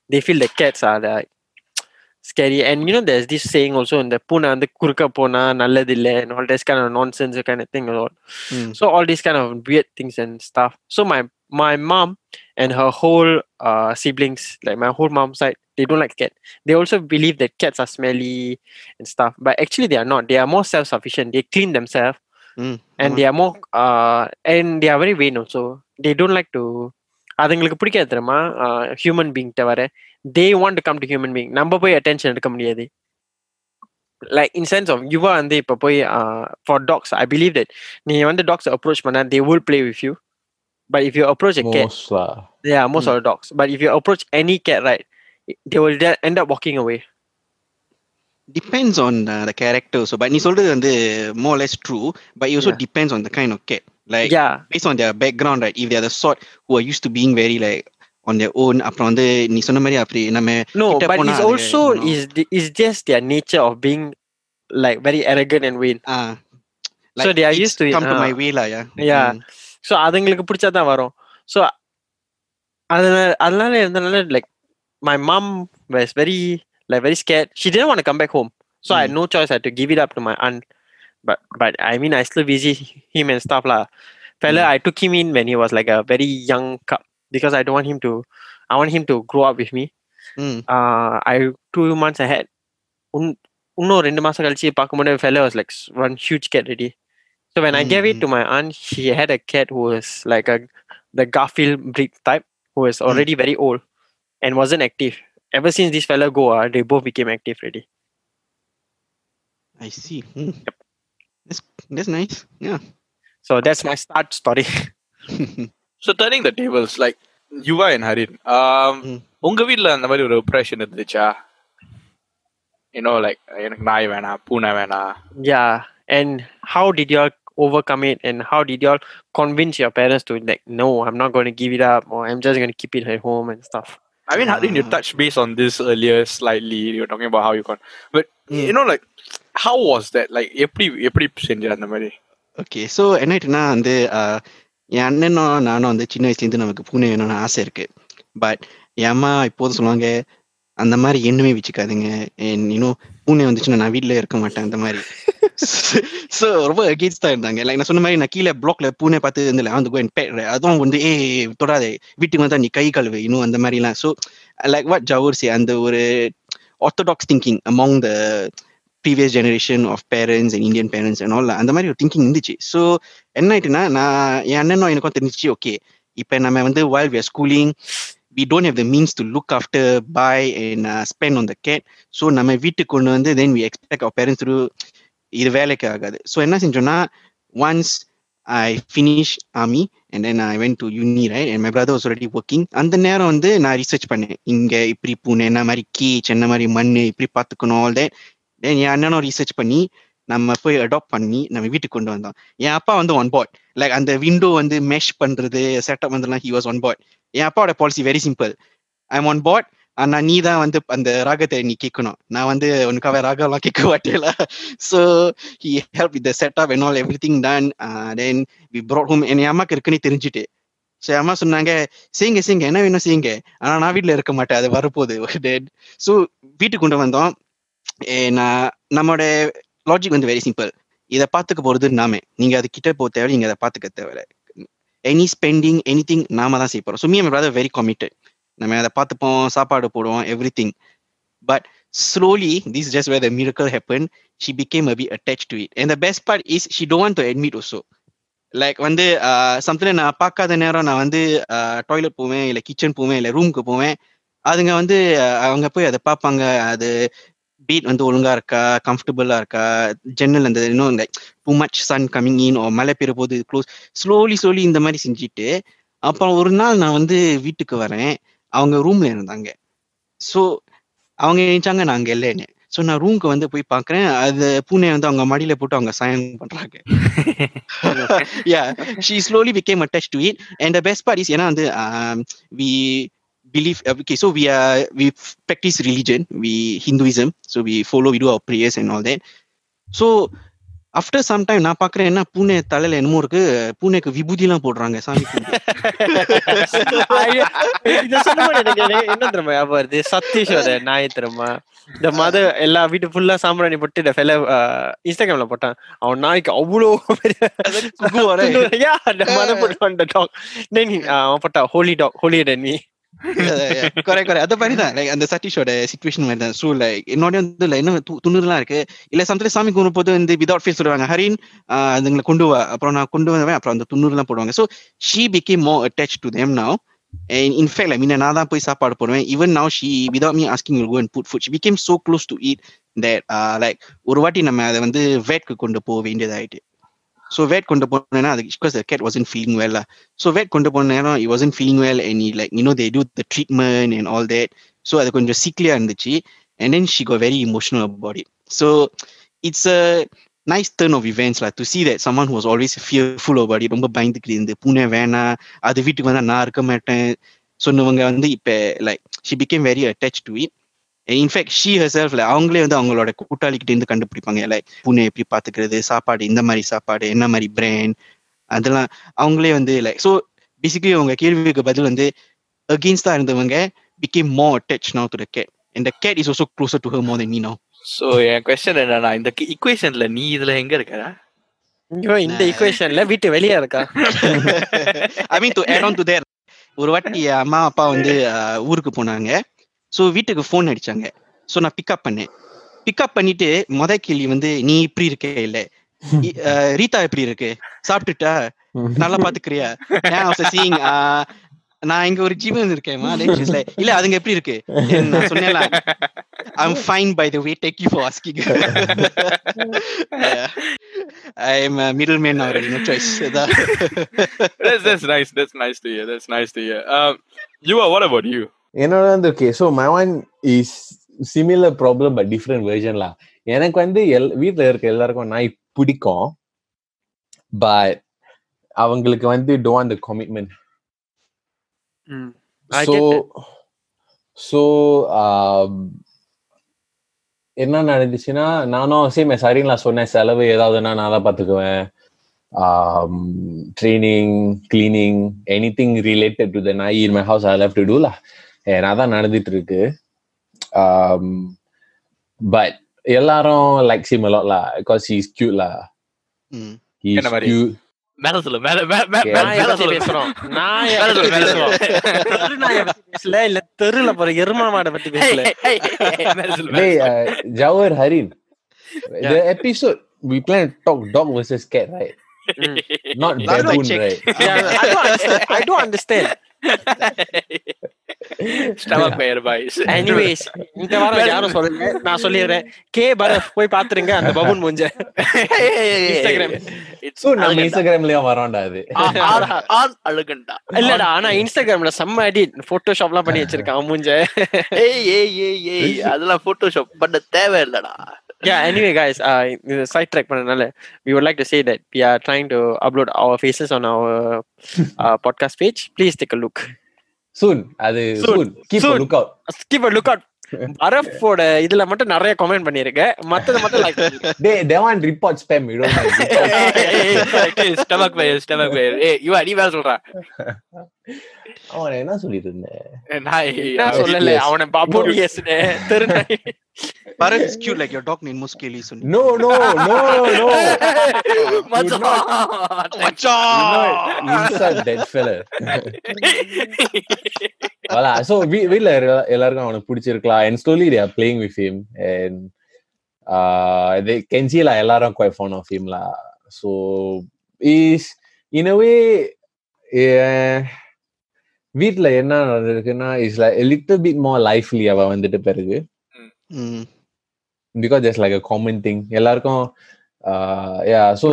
They feel the cats are like scary. And you know, there's this saying also in the puna and the kurka pona and all this kind of nonsense kind of thing. ம் So all these kind of weird things and stuff. So my my mom and her whole uh, siblings, like my whole mom's side, they don't like cat. They also believe that cats are smelly and stuff. But actually they are not. They are more self-sufficient. They clean themselves ம் and ஆமா. they are more uh and they are very vain also they don't like to அதுங்களுக்கு பிடிக்காது தெரியுமா human being தவிர they want to come to human being நம்ம போய் attention எடுக்க முடியாது like in sense of Yuva வந்து இப்போ போய் for dogs I believe that நீ வந்து டாக்ஸ் அப்ரோச் பண்ணா they will play with you but if you approach a cat Most lah. yeah most of the dogs but if you approach any cat right they will de- depends on uh, the character so but நீ சொல்றது வந்து more or less true but it also Yeah. depends on the kind of cat like yeah based on their background right if they are the sort who are used to being very like on their own அப்புறம் வந்து நீ சொன்ன மாதிரி அப்படி நம்ம no கிட்ட but போனா it's அது, also you know. is the- is just their nature of being like very arrogant and vain ah So they are it's used to it, come to ah. my way lah yeah Yeah. Mm. So அதுங்களுக்கு பிடிச்சாதான் வரும் so அதனால அதனால இருந்தனால like My mom was very like very scared she tend want come back home so I no choice I to give it up to my aunt but but I mean I still visit him and stuff law fella I took him in when he was like a very young cub because I don't want him to I want him to grow up with me. Mm. Uh, I two months ahead. உன் இன்னும் ரெண்டு மாசம் கழிச்சு பார்க்கும்போது fella was like s- one huge cat already. So when I gave it to my aunt, she had a cat who was like a the Garfield breed type, who was already very old and wasn't active. Ever since this fella go, uh, they both became active already. I see Mm. that's that's nice yeah So that's my start story. So turning the tables, like Yuva and Harin um, ம். உங்க வீட்ல அந்த மாதிரி ஒரு oppression இருந்துச்சா you know like எனக்கு நாய் வேணாம் பூனை வேணாம் yeah. And how did y'all overcome it? And how did y'all convince your parents to like, no, I'm not going to give it up, or I'm just going to keep it at home and stuff? I mean, Harin, you Ah. touched base on this earlier slightly. You were talking about how you con, but Mm. you know, like, how was that? Like, எப்படி எப்படி செஞ்ச அந்த மாதிரி okay so என்ன ஆயிட்டுன்னா வந்து என் அண்ணனும் நானும் வந்து சின்ன வயசுலேருந்து நமக்கு பூனை வேணும்னு ஆசை இருக்கு பட் என் அம்மா இப்போதும் சொல்லுவாங்க அந்த மாதிரி எண்ணுமே வச்சுக்காதுங்க. இன்னும் பூனை வந்துச்சுன்னா நான் வீட்டில் இருக்க மாட்டேன் அந்த மாதிரி. ஸோ ரொம்ப அகேன்ஸ்ட் தான் இருந்தாங்க. லைக் நான் சொன்ன மாதிரி நான் கீழே பிளாக்ல பூனை பார்த்து வந்து வந்து கோயின் அதுவும் வந்து ஏ தொடாதே வீட்டுக்கு வந்தா நீ கை கழுவு இன்னும் அந்த மாதிரிலாம். ஸோ லைக் வாட் ஜவர்சி அந்த ஒரு orthodox thinking among the previous generation of parents and Indian parents and all அந்த மாதிரி ஒரு திங்கிங் இருந்துச்சு. ஸோ என்ன ஆயிட்டுன்னா நான் என் அண்ணனும் எனக்கும் தெரிஞ்சிச்சு ஓகே இப்போ நம்ம வந்து we are schooling we don't have the means to look after buy and uh, spend on the cat. So நம்ம வீட்டுக்கு கொண்டு வந்து then we expect our parents to இது வேலைக்கு ஆகாது. ஸோ என்ன செஞ்சோம்னா once I finish army and then I went to uni right and my brother was already working அந்த நேரம் வந்து நான் ரிசர்ச் பண்ணேன். இங்கே இப்படி பூனை என்ன மாதிரி கீச் என்ன மாதிரி மண் இப்படி பார்த்துக்கணும் ஆல் தென் தென் என் அண்ணனும் ரிசர்ச் பண்ணி நம்ம போய் அடாப்ட் பண்ணி நம்ம வீட்டுக்கு கொண்டு வந்தோம் என் அப்பா வந்து ஒன் பாட் லைக் அந்த விண்டோ வந்து மெஷ் பண்றது செட்டப் வந்துலாம் ஹி வாஸ் ஒன் பாட் என் அப்பாவோட policy very simple I am on board ஆனா நீ தான் வந்து அந்த ராகத்தை நீ கேட்கணும். நான் வந்து உனக்காக ராகம்லாம் கேட்க மாட்டேல so he help with set off and all every thing done then we brought home என் அம்மாக்கு இருக்குன்னு தெரிஞ்சுட்டு. ஸோ அம்மா சொன்னாங்க செய்யுங்க செய்யுங்க என்ன வேணும் செய்யுங்க ஆனா நான் வீட்டில் இருக்க மாட்டேன். அது வரப்போகுது. ஸோ வீட்டுக்கு கொண்டு வந்தோம். நான் நம்மளோட லாஜிக் வந்து வெரி சிம்பிள் இதை பார்த்துக்க போறது நாமே. நீங்க அது கிட்ட போக தேவை நீங்க அதை பார்த்துக்க தேவையில்ல. எனி ஸ்பெண்டிங் எனி திங் நாம தான் செய்ய போறோம் so me brother very committed நம்ம அதை பார்த்துப்போம் சாப்பாடு போடுவோம் everything but slowly this is just where the miracle happened she became a bit attached to it and the best part is she don't want to admit also like வந்து something நான் பார்க்காத நேரம் நான் வந்து டாய்லெட் போவேன் இல்லை kitchen போவேன் இல்லை ரூமுக்கு போவேன் அதுங்க வந்து ஆஹ் அவங்க போய் அதை பார்ப்பாங்க அது பீட் வந்து ஒழுங்கா இருக்கா? கம்ஃபர்டபுளா இருக்கா? ஜன்னல் அந்த இன்னும் like too much sun coming in மழை பெய்ய போது க்ளோஸ் ஸ்லோலி ஸ்லோலி இந்த மாதிரி செஞ்சுட்டு அப்புறம் ஒரு நாள் நான் வந்து வீட்டுக்கு வரேன். அவங்க ரூம்ல இருந்தாங்க. ஸோ அவங்க நினைச்சாங்க நான் அங்க இல்லைன்னு. ஸோ நான் ரூம்க்கு வந்து போய் பார்க்கறேன் அது பூனை வந்து அவங்க மடியில போட்டு அவங்க சாயம் பண்றாங்க. She slowly became attached to it. And the best part is ஏன்னா வந்து um, we believe uh, okay so we are we practice religion we hinduism so we follow we do our prayers and all that. So after some time நான் பாக்குறேன் என்ன பூனை தலையில என்னமோ இருக்கு பூனைக்கு விபூதி எல்லாம் போடுறாங்க சாமி என்ன தெரியுமா ஞாபகம் வருது? சதீஷோட நாய் தெரியுமா? இந்த மத எல்லா வீட்டு ஃபுல்லா சாம்பிராணி போட்டு இந்த ஃபெல இன்ஸ்டாகிராம்ல போட்டான். அவன் நாய்க்கு அவ்வளோ பெரிய அவன் போட்டா ஹோலி டாக் ஹோலியர் நீ. கரெக்ட் கரெக்ட் அத மாதிரி தான் லைக் அந்த சதீஷோட சுச்சுவேஷன் மாதிரி தான் ஸோ லைக் என்னோட வந்து இல்லை என்ன துணுறுலாம் இருக்கு. இல்ல சமத்துல சாமி கும்பிடும் போது வந்து விதவுட் ஃபீல் சொல்லுவாங்க. ஹரின் அதுங்களை கொண்டு வா அப்புறம் நான் கொண்டு வருவேன் அப்புறம் அந்த துணுறுலாம் போடுவாங்க. So she became more attach to them now in fact in mean நான் தான் போய் சாப்பாடு போடுவேன். Even now she without me asking you go and put food. She became so close to eat uh, ஒரு வாட்டி நம்ம அதை வந்து வேட்க்கு கொண்டு போக வேண்டியதாயிட்டு. ஸோ வேட் கொண்டு போனேன்னா அது because the cat wasn't feeling well lah so vet கொண்டு போன நேரம் it wasn't feeling well and he, like you know they do the treatment and all that so அது கொஞ்சம் சிக்லியா இருந்துச்சு and then she got very emotional about it so it's a nice turn of events lah to see that someone who was always fearful about it ரொம்ப பயந்துக்கிட்டு இருந்து பூனை வேணாம் அது வீட்டுக்கு வந்தா நான் இருக்க மாட்டேன் சொன்னவங்க வந்து இப்ப like she became very attached to it Fact she herself like அவங்களே வந்து அவங்களோட கூட்டாளிகிட்ட இருந்து கண்டுபிடிப்பாங்க. லைக் பூனை எப்படி பாத்துக்கிறது சாப்பாடு இந்த மாதிரி சாப்பாடு என்ன மாதிரி பிராண்ட் அதெல்லாம் அவங்களே வந்து லைக் ஸோ பேசிக்கலி உங்க கேள்விக்கு பதில் வந்து அகெயின்ஸ்டா இருந்தவங்க became more attached now to the cat. And the cat is also closer to her more than me now. So N question என்னன்னா இந்த ஈக்குவேஷன்ல நீ இதுல எங்க இருக்க? இந்த ஈக்குவேஷன்ல வீட்டு வெளியே இருக்கா? I mean to add on to that ஒரு வாட்டி என் அம்மா அப்பா வந்து ஊருக்கு போனாங்க. ஸோ வீட்டுக்கு ஃபோன் அடிச்சாங்க ஸோ நான் பிக்கப் பண்ணேன் பிக்கப் பண்ணிட்டு முத கேள்வி வந்து நீ இப்படி இருக்க இல்ல ரீதா எப்படி இருக்கு சாப்பிட்டுட்டா நல்லா பாத்துக்கிறியா நான் uh, இங்க ஒரு ஜீவன் இருக்கேன்மா Then she's like, இல்ல அதுங்க எப்படி இருக்கு நான் சொன்னேன்ல I'm fine by the way thank you for asking Yeah. I'm a middleman already no choice அதான். that's that's nice that's nice to hear that's nice to hear um you are what about you என்னோட வந்து okay so my one is similar problem but different வெர்ஷன்லா எனக்கு வந்து L வீட்டில் இருக்க எல்லாருக்கும் நாய் பிடிக்கும். பட் அவங்களுக்கு வந்து டோ அந்த கமிட்மெண்ட் ஸோ ஸோ um, என்ன நடந்துச்சுன்னா நானும் சேம் சரிங்களா சொன்னேன் செலவு ஏதாவதுன்னா நான் தான் பார்த்துக்குவேன். Training cleaning any thing related to the நாய் in my house I love to டூலா அதான் நடந்துட்டு இருக்கு பட் எல்லாரும் like sim law because is cute லா ம். இஸ் என்ன மாதிரி? கியூட் மேல சொல்லு மேல மே- மே- Okay. மேல நாயை மேல பத்தி சொல்லு பேசுறோம் நாயை மேல பத்தி சொல்லு, மேல பேசுறோம் சொல்லு. தெரு நாயை பத்தி பேசல இல்ல தெருல போற எரும மாடை பத்தி பேசல Hey, hey, hey, hey, மேல சொல்லு, மேல Hey, சொல்லு. uh, Jawar Harin. The episode we plan to talk dog versus cat, right? ம். Not Last I baboon, checked. right? Yeah, I don't understand. I don't understand. Stomach pain, boys. Anyways, இந்த வாரம் யாரும் சொல்லுங்க நான் சொல்லிடுறேன். K Bharat போய் பாத்துருங்க. அந்த பபுன் மூஞ்ச. It's So நம்ம அழகண்டா. இன்ஸ்டாகிராம்லயும் வரோம்டா அது. ஆ- ஆண் ஆண் அழகண்டா. இல்லடா ஆனா இன்ஸ்டாகிராம்ல செம்ம அடி. போட்டோஷாப் எல்லாம் பண்ணி வச்சிருக்கான் மூஞ்ச. ஏய், ஏய், ஏய், ஏய், அதெல்லாம் Photoshop. பண்ண தேவையில்லடா. Yeah anyway guys uh இந்த side track பண்ணனால we would like to say that we are trying to upload our faces on our uh, podcast page please take a look soon அது Soon. soon keep a Soon. lookout keep a lookout பரஃபோட இதுல மட்டும் நிறைய comment பண்ணிருக்க மத்தத மட்டும் like want report spam. You don't want report. Stomach fire stomach fire ஏய் இவா நீ வேற சொல்ற அவன் என்ன சொல்லிட்டு இருந்தேன் நான் சொல்லல அவன Babu எஸ்னே தெருநாய் Bharat is cute like your dog named Muskeli. So No, no, no, no. மச்சான் You not insult that fella. Voilà. So வீ- வீட்ல எல்லா- எல்லாருக்கும் அவனுக்கு பிடிச்சிருக்கலாம் and slowly they are playing with him and uh they can see like எல்லாரும் quite fond of him lah. So is in a way yeah, வீட்ல என்ன நடந்திருக்குன்னா is like a little bit more lively அவ வந்துட்டு பிறகு mm, because there's like a common thing எல்லாருக்கும் uh yeah so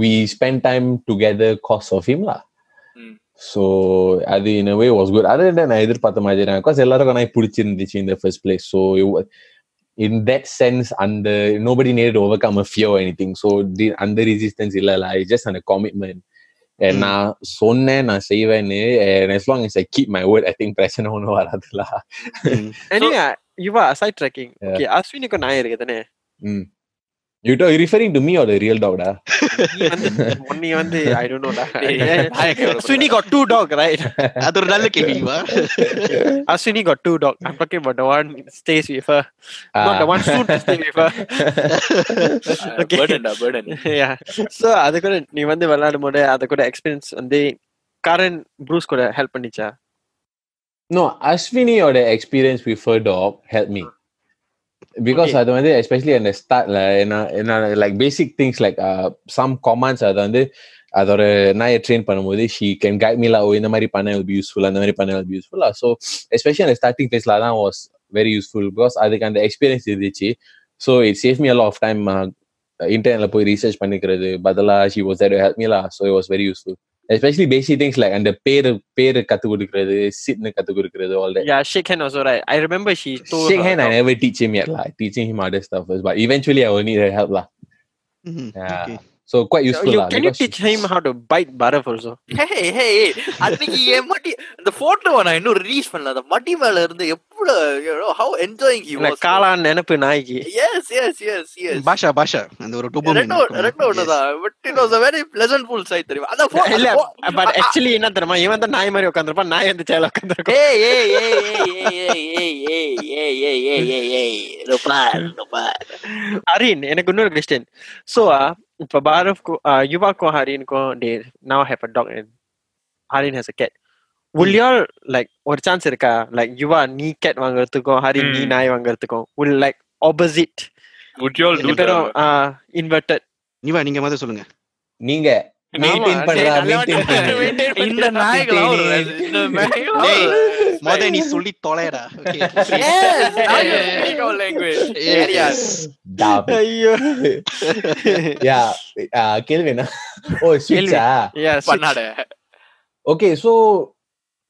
we spend time together cause of him lah Mm. so அது in a way was good other than நான் எதிர்பார்த்த மாதிரி தான் because எல்லாருக்கும் நான் பிடிச்சிருந்துச்சு in the first place so it was, in that sense அந்த nobody needed to overcome a fear or anything so the அந்த resistance இல்ல lah it's just அந்த commitment and Mm. நான் சொன்னேன் நான் செய்வேன்னு and as long as I keep my word I think பிரச்சனை ஒன்றும் வராதுல mm. anyway Yuva side tracking Yeah. Okay அஸ்வினிக்கு நாய் இருக்கு தானே mm. you talk, you referring to me or the real dog da? நீ வந்து ஐ டோன்ட் நோடா நாயை கேவலப்படுத்தாத. Ashwini got two dog right அது ஒரு நல்ல கேள்விவா Ashwini got two dogs. I'm talking about the one stays with her, not the Ah. one soon to stay with her. Okay. burden-டா, burden. yeah. So அது கூட நீ வந்து விளையாடும் போது அது கூட எக்ஸ்பீரியன்ஸ் வந்து கரண் ப்ரூஸ் கூட ஹெல்ப் பண்ணிச்சா No, Ashwini or the experience with her dog helped me. Because okay. அது வந்து எஸ்பெஷலி அந்த ஸ்டார்ட்ல என்ன என்ன like basic things like some commands அதை வந்து அதோட நாயை ட்ரெயின் பண்ணும்போது ஷீ கேன் கைட் மீலா ஓ இந்த மாதிரி பண்ண பி யூஸ்ஃபுல் அந்த மாதிரி பண்ண பி யூஸ்ஃபுல்லா ஸோ எஸ்பெஷலி அந்த ஸ்டார்டிங் பிளேஸ்ல தான் வாஸ் வெரி யூஸ்ஃபுல் பிகாஸ் அதுக்கு அந்த எக்ஸ்பீரியன்ஸ் இருந்துச்சு. So it save me a lot of time இன்டர்நெட்ல போய் ரீசர்ச் பண்ணிக்கிறது. பதிலாக she was there help மீலா so it was very useful especially basic things like அந்த பேரு பேரு கத்து கொடுக்கிறது சிட்னு கத்து கொடுக்கிறது all that Yeah, shake hand also right. I remember she told shake her hand I dog- never teach him yet lah teaching him other stuff first but eventually I will need her help lah Mhm, Yeah. okay. So quite useful You, can you teach him how to bite Bharat also? Hey, hey, hey. அன்னைக்கு என் மடி அந்த photo நான் இன்னும் release பண்ணல அந்த மடி மேல இருந்து எவ்வளவு ஹவு என்ஜாயிங் ஹி வாஸ் காளான் நினைப்பு நாய்க்கு எஸ் எஸ் எஸ் எஸ் பாஷா பாஷா அந்த ஒரு ரெண்டும் இருக்கும். ரெண்டும் ஒண்ணுதான் but it was a very pleasantful sight தெரியுமா அத pho- இல்ல அந்த பட் ஆக்சுவலி என்ன தெரியுமா இவன் தான் நாய் மாதிரி உட்காந்துருப்பான் நாய் வந்து சேல உட்காந்துருக்கும் ஏய் ஏய் ஏய் ஏய் ஏய் ஏய் ஏய் ஏய் ஏய் ஏய் ஏய் ஏய் ருபார் ருபார் ஹரின் எனக்கு இன்னொரு கொஸ்டின் ஸோ இப்போ பார்வ் uh, Yuvakum Harinக்கும் they now have a dog and Harin has a cat. Will y'all like ஒரு சான்ஸ் இருக்கா லைக் யுவா நீ கேட் வாங்குறதுக்கும் ஹரி நீ நாய் வாங்குறதுக்கும் will like opposite would y'all do that uh, inverted யுவா நீங்க மாதிரி சொல்லுங்க நீங்க மெயின்டைன் பண்றா மெயின்டைன் இந்த நாய்களா ஒரு இந்த நாய்களா டேய், ஒரு- மொத நீ சொல்லி தொலைடா Okay. Yes, நாய்கள் speak our language. Areas. Dumb. ஐயோ yeah uh, கேள்வி என்ன oh switch கேள்வி. ah Yes. பண்ணாத okay so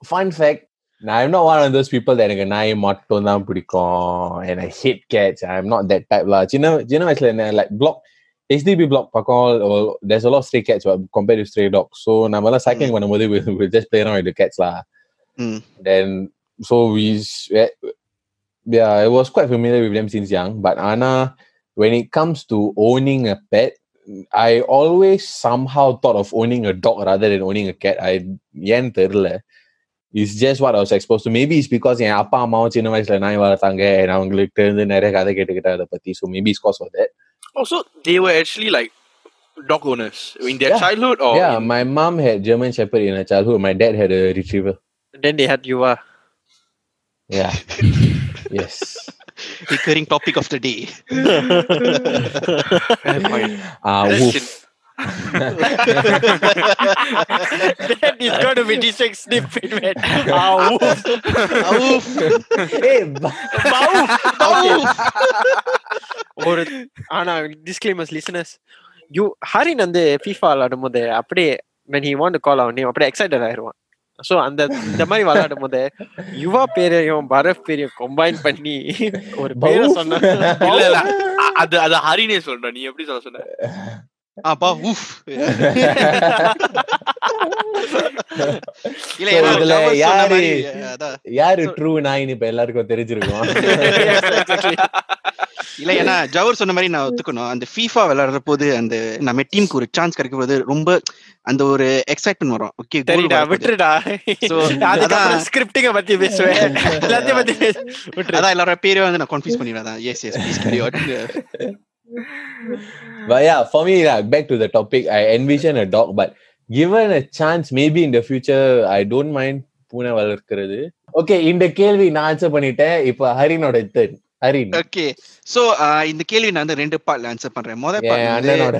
fun fact I'm not one of those people that எனக்கு நாய் மட்டும் தான் பிடிக்கும் and I hate cats I'm not that type lah சின்ன சின்ன வயசுல என்ன like block HDB block பக்கம் well, there's a lot of stray cats but compared to stray dogs so நம்ம எல்லாம் cycling பண்ணும்போது we we just play around with the cats lah Mm. then so we s- yeah, yeah I was quite familiar with them since young but Anna when it comes to owning a pet I always somehow thought of owning a dog rather than owning a cat I ஏன் தெரியல It's just what I was exposed to. Maybe it's because என் அப்பா அம்மாவும் சின்ன வயசுல நாய் வளர்த்தாங்க and அவங்களுக்கு இருந்து நிறைய கதை கேட்டுக்கிட்டேன் அதை பத்தி so maybe it's cause of that. Oh, so they were actually like dog owners in their Yeah. childhood or yeah, in- my mom had German Shepherd in her childhood. My dad had a retriever. Then they had Yuva. Yeah. yes. Recurring topic of the day. Uh, That's woof. it. that is going to be D6 snippet, man. Ah, woof. Awoof. hey, ba- ஒரு ஆனா disclaimers listeners you Harin வந்து FIFA விளையாடும் போது அப்படியே when he want to call our name அப்படியே excited ஆயிருவான் so அந்த இந்த மாதிரி விளையாடும் போது யுவா பேரையும் பரத் பேரையும் கம்பைன் பண்ணி ஒரு பேரை. சொன்னா இல்ல இல்ல. அ- அது அது ஹரினே சொல்றேன் நீ எப்படி சொல்ல சொன்ன? அப்பா ஊஃப் இல்ல இதுல யாரு- யாரு ட்ரூ நாயின்னு இப்ப எல்லாருக்கும் தெரிஞ்சிருக்கும். இல்ல ஏன்னா ஜவர் சொன்ன மாதிரி நான் ஒத்துக்கணும். அந்த ஃபீஃபா விளையாடுற போது அந்த நம்ம டீமுக்கு ஒரு சான்ஸ் கிடைக்கும் போது ரொம்ப அந்த ஒரு எக்ஸைட்மெண்ட் வரும். ஓகே So, அதுக்கப்புறம் அதான். ஸ்கிரிப்டிங்க பத்தி பேசுவேன். எல்லாத்தையும் பத்தி அதான் எல்லாரோட பேரையும் வந்து நான் கன்ஃபியூஸ் பண்ணிடுறேன் yes yes But yeah, for me, like, back to the topic, I envision a dog, but given a chance, maybe in the future, I don't mind பூனை வளர்க்கிறது. ஓகே இந்த கேள்வி நான் ஆன்சர் பண்ணிட்டேன். இப்ப ஹரினோட turn. ஹரின். ஓகே சோ இந்த கேள்வி நான் வந்து ரெண்டு பார்ட்ல ஆன்சர் பண்றேன். முதல் என் பார்ட்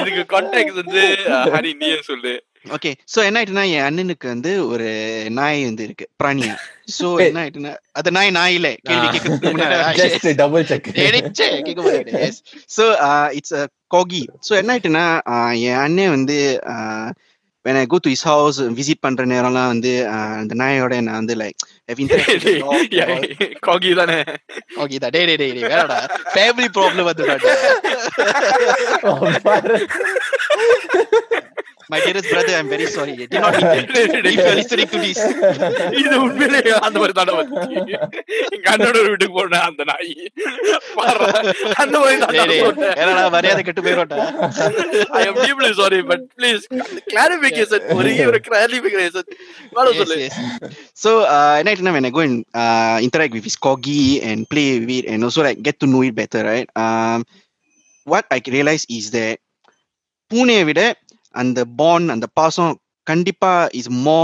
இதுக்கு கான்டாக்ட் வந்து அஹ், ஹரி நீயே சொல்லு. ஓகே. சோ என்ன ஆயிட்டுனா என் அண்ணனுக்கு வந்து ஒரு நாய் வந்து இருக்கு. பிராணியா. சோ. என்ன ஆயிட்டுனா அது நாய் நாய் இல்ல. கேள்வி கேட்கறதுக்கு டபுள் செக் கேட்க மாட்டேன் ஸோ இட்ஸ் அ காகி ஸோ என்ன ஆயிட்டுன்னா uh, என் அண்ணன் வந்து when I go to his house visit பண்ற நேரம்லாம் வந்து அந்த நாயோட நான் வந்து லைக். காகி தானே? Okay, தான். டேய் டேய் டேய், வேறடா. ஃபேமிலி ப்ராப்ளம் வந்து my dearest brother i'm very sorry I did not mean that. if you are listening to this இது உண்மையிலேயே அந்த மாதிரி வந்துச்சு எங்க அண்ணனோட வீட்டுக்கு போன அந்த நாய் அந்த மாதிரி சொன்னேன் வேறடா மரியாதை கெட்டு போயிரோட்டா I am deeply sorry, but please clarification. ஒரே ஒரு. மேல yes, சொல்லு. uh, and right now when I go and uh, interact with his corgi and play with it and also like get to know it better, right? Um, what I realize is that பூனையை விட அந்த bond அந்த பாசம் கண்டிப்பா is மோ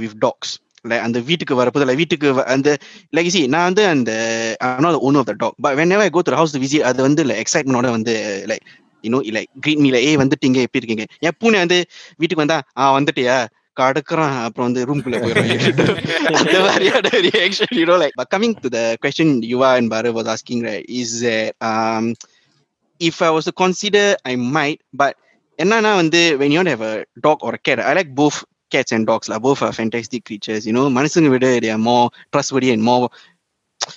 with tax like அந்த வீட்டுக்கு வரப்போது லைக் வீட்டுக்கு வ- அந்த லைக் சி நான் வந்து அந்த one of the dog but whenever go through house visit அது வந்து லைக் எக்ஸைட்மெண்டோட வந்து லைக் இன்னும் இல்லை கிரீன் மீல ஏ வந்துட்டீங்க எப்படி இருக்கீங்க? என் பூனை வந்து வீட்டுக்கு வந்தா ஆ வந்துட்டியா? கடுக்குறான் அப்புறம் வந்து ரூம்குள்ள போயிடும் அந்த மாதிரியான reaction you know like but coming to the question Yuva and பாரு was asking is if I was was to consider I might என்னன்னா வந்து have a dog or a cat I like both cats and dogs lah both are fantastic creatures you know மனுஷங்க விட are more trustworthy and more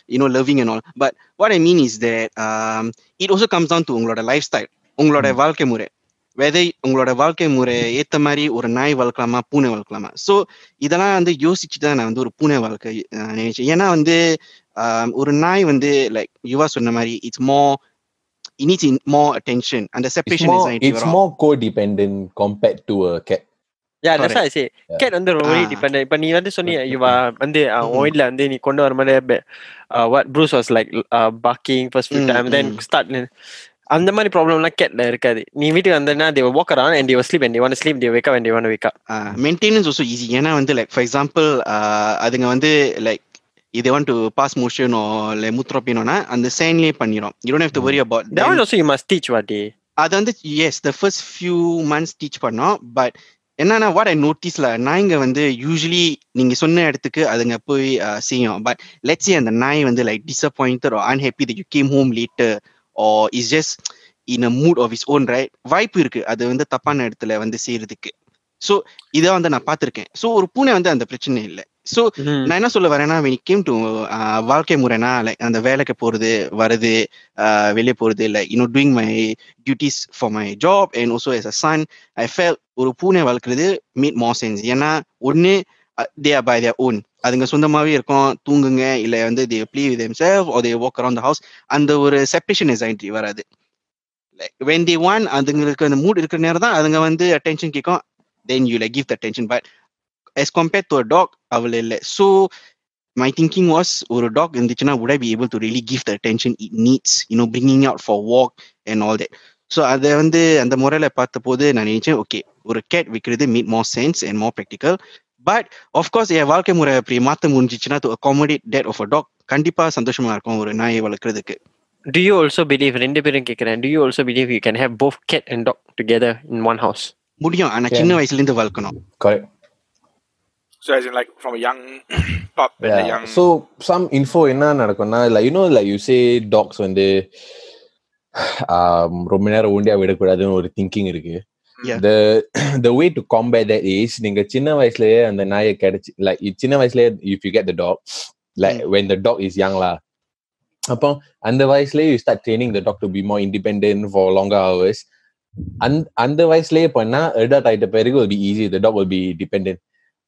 you know loving and all but what I mean is that um it also comes down to உங்களோட lifestyle உங்களோட வாழ்க்கை முறை வெதை உங்களோட வாழ்க்கை முறை ஏத்த மாதிரி ஒரு நாய் வளர்க்கலாமா பூனை வளர்க்கலாமா ஸோ இதெல்லாம் வந்து யோசிச்சு தான் நான் வந்து ஒரு பூனை வளர்க்க அஹ், நினைச்சேன் ஏன்னா வந்து ஒரு நாய் வந்து லைக் யுவா சொன்ன மாதிரி it's more it needs in more attention and the It's separation more, anxiety it's வரும். more codependent compared to a cat. Yeah, that's why I say Yeah. cat வந்து ரொம்ப Ah. டிபெண்ட் இப்ப நீ வந்து சொன்னிய இவா வந்து uh, Mm. உன் வீட்ல வந்து நீ கொண்டு வர மாதிரி what Bruce was like barking first few Mm, time then mm. start அந்த மாதிரி ப்ராப்ளம்லாம் கேட்ல இருக்காது நீ வீட்டுக்கு வந்தனா they will walk around and they will sleep and they want to sleep they wake up and they want to wake up Uh, maintenance also easy ஏன்னா வந்து like for example uh, அதுங்க வந்து like They want to pass motion or like மூத்திரப்பினோம்னா அந்த சேன்லயே பண்ணிரும் you don't have to worry about that one them. also you must teach what they அது வந்து as the first few months teach பண்ணோம் but என்னன்னா what I நோட்டீஸ்ல நாய்ங்க வந்து usually நீங்க சொன்ன இடத்துக்கு அதுங்க போய் uh, செய்யும் பட் லெட்ஸ் அந்த நாய் வந்து like disappointed or unhappy that you came home later or is just in a mood of its own right வாய்ப்பு இருக்கு அது வந்து தப்பான இடத்துல வந்து செய்யறதுக்கு ஸோ இதை வந்து நான் பார்த்திருக்கேன் ஸோ ஒரு பூனை வந்து அந்த பிரச்சனை இல்லை ஸோ நான் என்ன சொல்ல வரேன்னா came to uh, வாழ்க்கை முறைனா லைக் அந்த வேலைக்கு போறது வருது uh, வெளியே போறது like you know doing my duties for my job and also as a son I felt ஒரு பூனை வளர்க்குறது மீட் மோர் சென்ஸ் ஏன்னா ஒன்று they are by their own அதுங்க சொந்தமாவே இருக்கும் தூங்குங்க இல்ல வந்து they play with self or they walk around the house. அந்த ஒரு செப்பரேஷன் anxiety வராது. லைக் when they want அதுங்களுக்கு அந்த மூட் இருக்கிற நேரம் தான் அதுங்க வந்து attention கேட்கும். Then you like give the attention. But as compared to a dog அவள் இல்லை so my thinking was ஒரு dog இருந்துச்சுன்னா would I be able to really give the attention it needs you know bringing out for walk and all that so அதை வந்து அந்த முறையில பார்த்த போது நான் நினைச்சேன் ஓகே ஒரு கேட் விற்கிறது meet more sense and more practical but of course என் வாழ்க்கை முறை அப்படி மாற்ற முடிஞ்சிச்சுன்னா to accommodate that of a dog கண்டிப்பா சந்தோஷமா இருக்கும் ஒரு நாயை வளர்க்கறதுக்கு do you also believe ரெண்டு பேரும் கேக்குறேன் do you also believe you can have both cat and dog together in one house முடியும் ஆனா Yeah. சின்ன வயசுல இருந்து வளர்க்கணும் Correct. So as in like from a young pup and a Yeah. young So some info என்ன நடக்கும்னா like you know like you say dogs வந்து um, ரொம்ப நேரம் ஒண்டியா விடக்கூடாதுன்னு ஒரு திங்கிங் இருக்கு Yeah. the the way to combat that is நீங்க சின்ன வயசுலயே அந்த நாயை கிடைச்சி like சின்ன வயசுலயே if you get the dog like when the dog is young lah அப்போ அந்த வயசுலயே you start training the dog to be more independent for longer hours அந்த அந்த வயசுலயே பண்ணா adult ஆயிட்ட பிறகு will be easy the dog will be dependent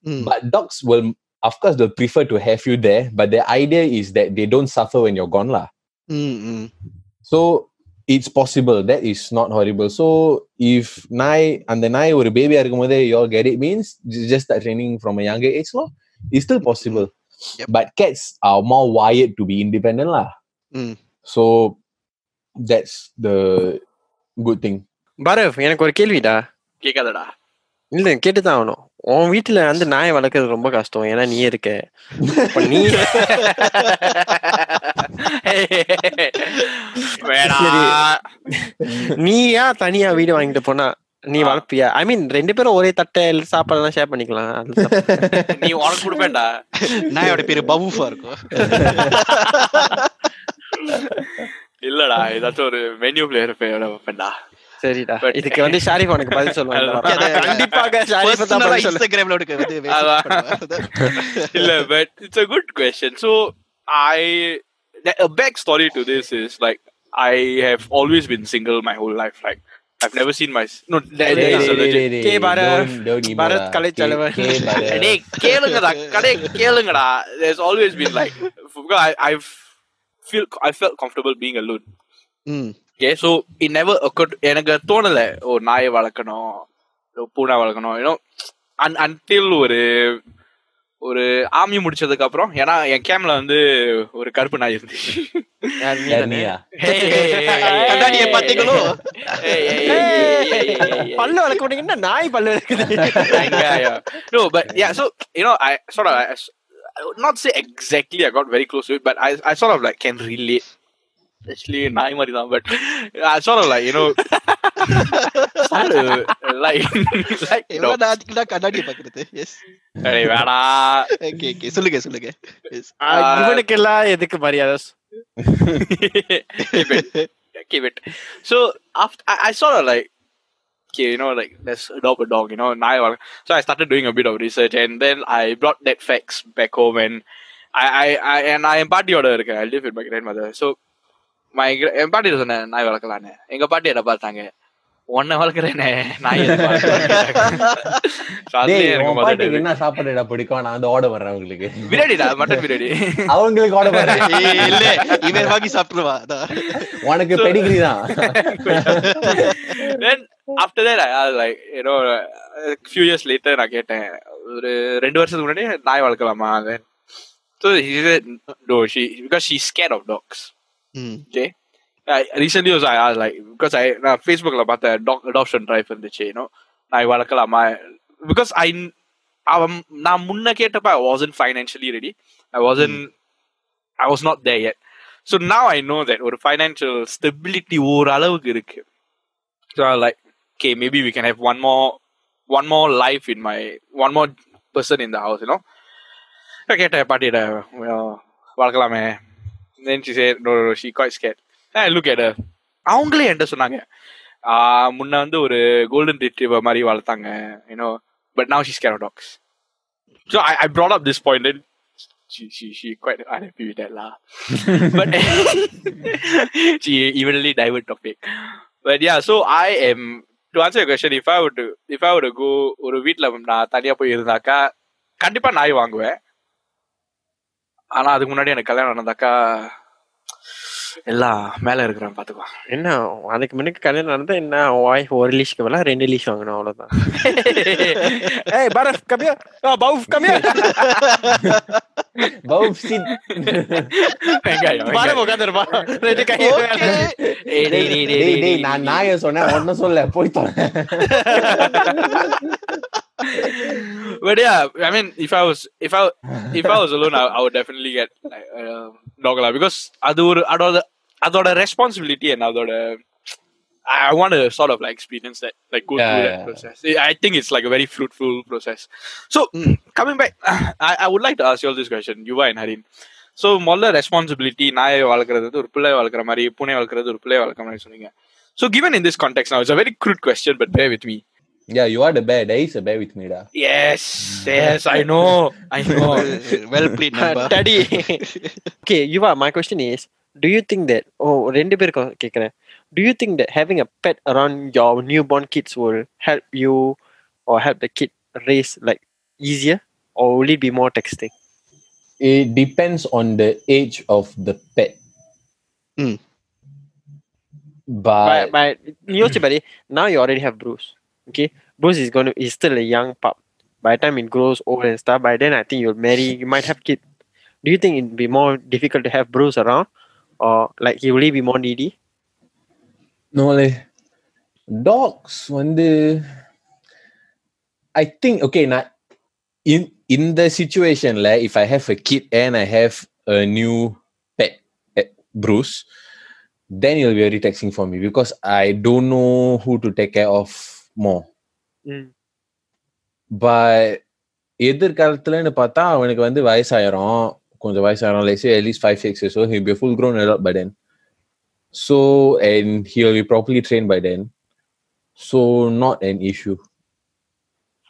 ம். but dogs will of course they'll prefer to have you there but the idea is that they don't suffer when you're gone lah ம், ம். so it's possible that is not horrible so if நாய் அந்த நாய் ஒரு பேபியா இருக்கும்போது you all get it means ju- just start training from a younger age law it's still possible Yep. but cats are more wired to be independent lah ம். so that's the good thing பரவ் எனக்கு ஒரு கேள்விடா கேட்காதடா இல்ல கேட்டுதான் ஆகணும் உன் வீட்டுல வந்து நாயை வளர்க்கறது ரொம்ப கஷ்டம். ஏன்னா நீ இருக்க. நீ நீயா தனியா வீடு வாங்கிட்டு போனா நீ. வளர்ப்பியா? ஐ மீன் ரெண்டு பேரும் ஒரே தட்டை சாப்பாடுலாம் ஷேர் பண்ணிக்கலாம். நீ உனக்கு கொடுப்பேன்டா. நாயோட பேரு பவுஃபா இருக்கும். இல்லடா ஏதாச்சும் ஒரு மெனு பிளேயர் வைப்பேன்டா. சரிடா But- இதுக்கு வந்து ஷாரிஃப் உனக்கு பதில் சொல்லுவாங்க அது- கண்டிப்பாக ஷாரிஃப் தான் Personal ஆ பதில் சொல்லு Instagramல உனக்கு வந்து message அதான். பண்ணுவேன். இல்ல but it's a good question so i the- a back story to this is like i have always been single my whole life like i've never seen my no that, that is a legit K Bharat, Bharat Kalaiselvan. டேய் கேளுங்கடா கடை கேளுங்கடா there's always been like because I, i've feel i felt comfortable being alone ம். Okay so it never occurred எனக்கு தோணல ஓ நாயை வளர்க்கணும் பூனை வளர்க்கணும் you know un, until ஒரு ஒரு ஆமி முடிச்சதுக்கு அப்புறம் ஏன்னா என் கேம்ல வந்து ஒரு கருப்பு நாய் இருந்துச்சு யார் நீ தானே? Hey, hey, hey, hey, hey, கண்ணாடியை hey, பாத்தீங்களோ? hey, hey, hey, hey, hey, hey, hey. பல்லு வளர்க்க மாட்டீங்கன்னா நாய் பல்லு you know, I sort of, I, I would not say exactly I got very close to it, but I, I sort of like can relate. Actually, நாய் மாதிரி தான், but I sort of like you know, sort of, like like you know, எவ்வளவு நேரத்துக்கு தான் கண்ணாடியை பாக்குறது S hey, வேணா. Okay okay சொல்லுங்க சொல்லுங்க எஸ் இவனுக்கு எல்லாம் எதுக்கு மரியாதை keep it, keep it. So after I, I sort of like. Okay, you know, like let's adopt a dog. You know, நாய் வளர்க்க- so I started doing a bit of research, and then I brought that facts back home, and I, I, I and I என் பாட்டியோட இருக்கேன். I live with my grandmother. So my gra- என் பாட்டி சொன்னேன் நாய் வளர்க்கலான்னு. எங்க பாட்டி என்ன பார்த்தாங்க. உன்னை வளர்க்குறேனே நாய் என்ன சாப்பாடுடா பிடிக்கும்? நான் வந்து ஆர்டர் பண்றேன் உங்களுக்கு பிரியாணிடா மட்டன் பிரியாணி. அவங்களுக்கு ஏய், இல்ல இவன் வாங்கி சாப்பிட்டுருவா. அதான். உனக்கு பெடிகிரி தான். Then after that I, I was like you know a few years later நான் கேட்டேன் ஒரு ரெண்டு வருஷத்துக்கு முன்னாடி நாய் வளர்க்கலாமா? Then so he said no she because she's scared of dogs ம். okay I, recently also I asked like because I நான் Facebookல பார்த்த dog adoption drive இருந்துச்சு you know நாய் வளர்க்கலாமா because I அவன் நான் முன்ன கேட்டப்ப I wasn't financially ready I wasn't I was not there yet so now I know that ஒரு financial stability ஒரு அளவுக்கு இருக்கு so I was like okay maybe we can have one more one more life in my one more person in the house you know நான் கேட்டேன் பாட்டியிட well, வளர்க்கலாமே Then she said no, no, no she quite scared then I look at her அவங்களே என்கிட்ட சொன்னாங்க முன்ன வந்து ஒரு golden retriever மாதிரி வளர்த்தாங்க you know but now she's scared of dogs so I, I brought up this point then she she she quite unhappy with that lah but she evenly divert topic but yeah so I am to answer your question if I were to if I were to go ஒரு வீட்ல நான் தனியா போய் இருந்தாக்கா கண்டிப்பா நாய் வாங்குவேன் ஆனா அதுக்கு முன்னாடி எனக்கு கல்யாணம் நடந்தாக்கா எல்லாம் மேல இருக்கிறேன் பாத்துக்கோ. என்ன அதுக்கு முன்னாடி கல்யாணம் நடந்தா என்ன வாய்ஃப் ஒரு லீஷ்க்கு பதிலா ரெண்டு லீஷ் வாங்கணும் அவ்வளவுதான். ஏய் பரஃப் கம்மியா பவுஃப் கம்மியா பவுப் சீட் வெங்காயம், பாரு வெங்காயம். உட்காந்துருப்பா ரெண்டு கை Okay. ஏய், டேய், டேய், டேய், டேய் டேய், டேய். நான் நாய சொன்னேன் ஒன்னும் சொல்ல போய் தொலை. But yeah, I mean, if I was if I if I was alone, I, I would definitely get like uh, dog lah because அது ஒரு அதோட அதோட responsibility and அதோட I I want to sort of like experience that, like go Yeah, through yeah. that process. I think it's like a very fruitful process. So Mm. coming back, I, I would like to ask you all this question, Yuva and Harin. So முதல்ல responsibility நாயை வளர்க்குறது வந்து ஒரு பிள்ளை வளர்க்குற மாதிரி பூனை வளர்க்குறது ஒரு பிள்ளை வளர்க்குற மாதிரி சொன்னீங்க So given in this context now, it's a very crude question, but bear with me. Yeah, you are the bear. There is a bear with me, da. Yes, yes, I know, I know. well played நண்பா Daddy. okay, Yuva, my question is do you think that oh ரெண்டு பேருக்கும் கேக்குறேன் do you think that having a pet around your newborn kids will help you or help the kid raise like easier or will it be more texting It depends on the age of the pet. Mm. But, but, but யோசிச்சு பாரு now you already have Bruce okay Bruce is going to is still a young pup by the time it grows old and stuff by then I think you'll marry you might have kid do you think it'd be more difficult to have Bruce around or like he will he be more needy no leh. Dogs வந்து I think okay now in in the situation like if I have a kid and I have a new pet eh, Bruce then it'll be very taxing for me because I don't know who to take care of more mm. but எதிர்காலத்துலன்னு பார்த்தா அவனுக்கு வந்து வயசாயிரும் கொஞ்சம் வயசாயிரும் let's say at least five six years old he'll be a full grown adult by then so and he'll be properly trained by then so not an issue